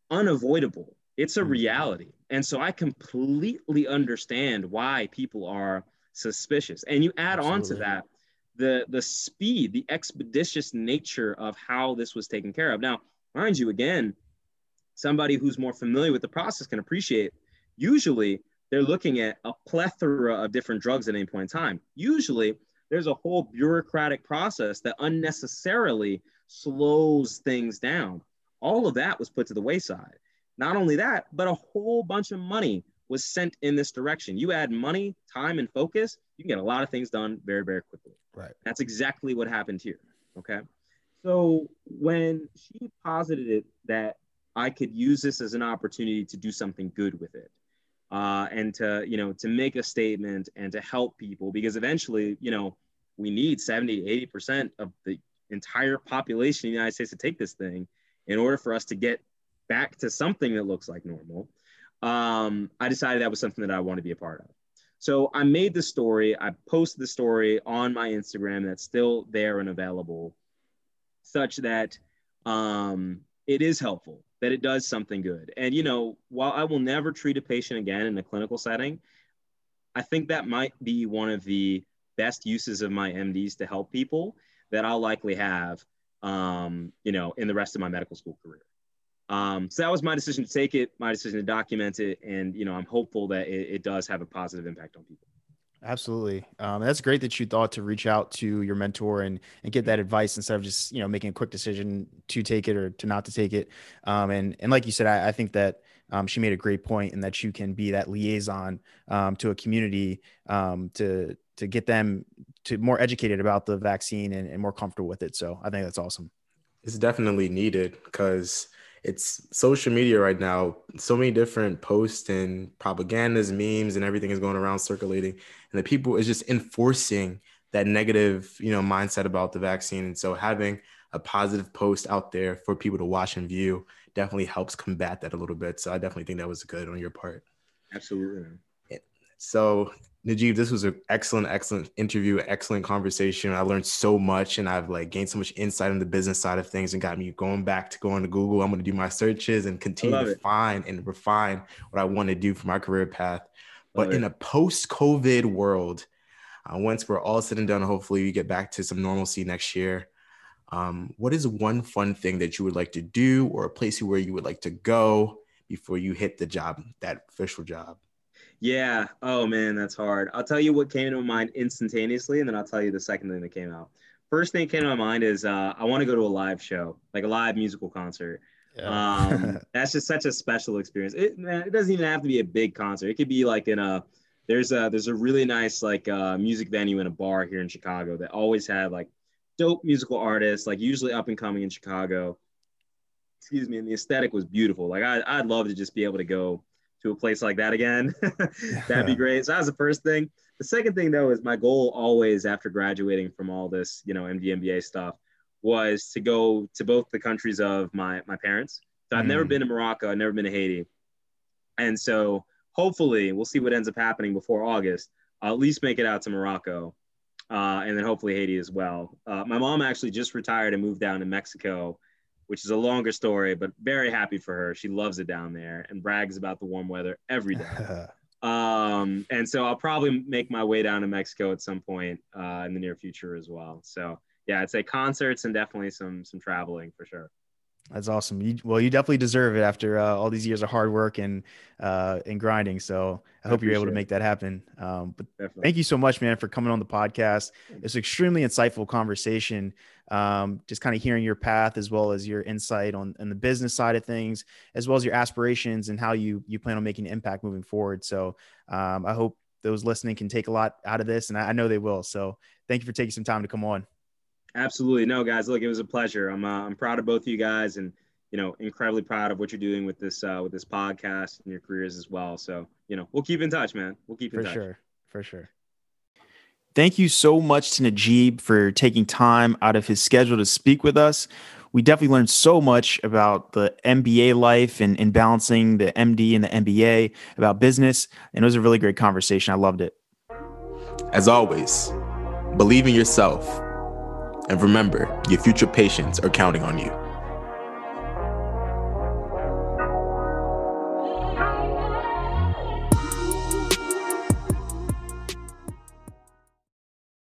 unavoidable. It's a mm-hmm. reality. And so I completely understand why people are suspicious. And you add Absolutely. on to that the the speed, the expeditious nature of how this was taken care of. Now, mind you, again, somebody who's more familiar with the process can appreciate. Usually, they're looking at a plethora of different drugs at any point in time. Usually, there's a whole bureaucratic process that unnecessarily slows things down. All of that was put to the wayside. Not only that, but a whole bunch of money was sent in this direction. You add money, time, and focus, you can get a lot of things done very, very quickly. Right. That's exactly what happened here. Okay. So when she posited it that I could use this as an opportunity to do something good with it, uh, and to you know to make a statement and to help people, because eventually you know we need 70, 80 percent of the entire population in the United States to take this thing in order for us to get back to something that looks like normal. Um, I decided that was something that I want to be a part of. So I made the story, I posted the story on my Instagram that's still there and available, such that um, it is helpful, that it does something good. And, you know, while I will never treat a patient again in a clinical setting, I think that might be one of the best uses of my MDs to help people that I'll likely have, um, you know, in the rest of my medical school career. Um, so that was my decision to take it, my decision to document it, and you know I'm hopeful that it, it does have a positive impact on people. Absolutely, um, that's great that you thought to reach out to your mentor and and get that advice instead of just you know making a quick decision to take it or to not to take it. Um, and and like you said, I, I think that um, she made a great point in that you can be that liaison um, to a community um, to to get them to more educated about the vaccine and, and more comfortable with it. So I think that's awesome. It's definitely needed because it's social media right now. So many different posts and propagandas, memes, and everything is going around circulating, and the people is just enforcing that negative, you know, mindset about the vaccine. And so having a positive post out there for people to watch and view definitely helps combat that a little bit. So I definitely think that was good on your part. Absolutely. So Najib, this was an excellent, excellent interview, excellent conversation. I learned so much and I've like gained so much insight on the business side of things and got me going back to going to Google. I'm going to do my searches and continue to it. find and refine what I want to do for my career path. But in a post COVID world, uh, once we're all said and done, hopefully we get back to some normalcy next year. Um, what is one fun thing that you would like to do or a place where you would like to go before you hit the job, that official job? Yeah. Oh man, that's hard. I'll tell you what came to my mind instantaneously, and then I'll tell you the second thing that came out. First thing that came to my mind is uh, I want to go to a live show, like a live musical concert. Yeah. um, (laughs) that's just such a special experience. It, man, it doesn't even have to be a big concert. It could be like in a there's a there's a really nice like uh, music venue in a bar here in Chicago that always had like dope musical artists, like usually up and coming in Chicago. Excuse me, and the aesthetic was beautiful. Like I I'd love to just be able to go to a place like that again. (laughs) That'd be great. So that was the first thing. The second thing though is my goal always after graduating from all this, you know, MD MBA stuff was to go to both the countries of my my parents. So I've mm. never been to Morocco, I've never been to Haiti. And so hopefully we'll see what ends up happening before August. I'll at least make it out to Morocco. Uh, and then hopefully Haiti as well. Uh, my mom actually just retired and moved down to Mexico which is a longer story, but very happy for her. She loves it down there and brags about the warm weather every day. (laughs) um, and so I'll probably make my way down to Mexico at some point uh, in the near future as well. So yeah, I'd say concerts and definitely some some traveling for sure. That's awesome. You, well, you definitely deserve it after uh, all these years of hard work and uh, and grinding. So I, I hope you're able to make that happen. Um, but definitely. thank you so much, man, for coming on the podcast. It's extremely insightful conversation. Um, just kind of hearing your path as well as your insight on, on the business side of things, as well as your aspirations and how you you plan on making an impact moving forward. So um, I hope those listening can take a lot out of this, and I, I know they will. So thank you for taking some time to come on. Absolutely. No, guys, look, it was a pleasure. I'm, uh, I'm proud of both of you guys and, you know, incredibly proud of what you're doing with this, uh, with this podcast and your careers as well. So, you know, we'll keep in touch, man. We'll keep in for touch. For sure. For sure. Thank you so much to Najib for taking time out of his schedule to speak with us. We definitely learned so much about the MBA life and, and balancing the MD and the MBA about business. And it was a really great conversation. I loved it. As always, believe in yourself and remember, your future patients are counting on you.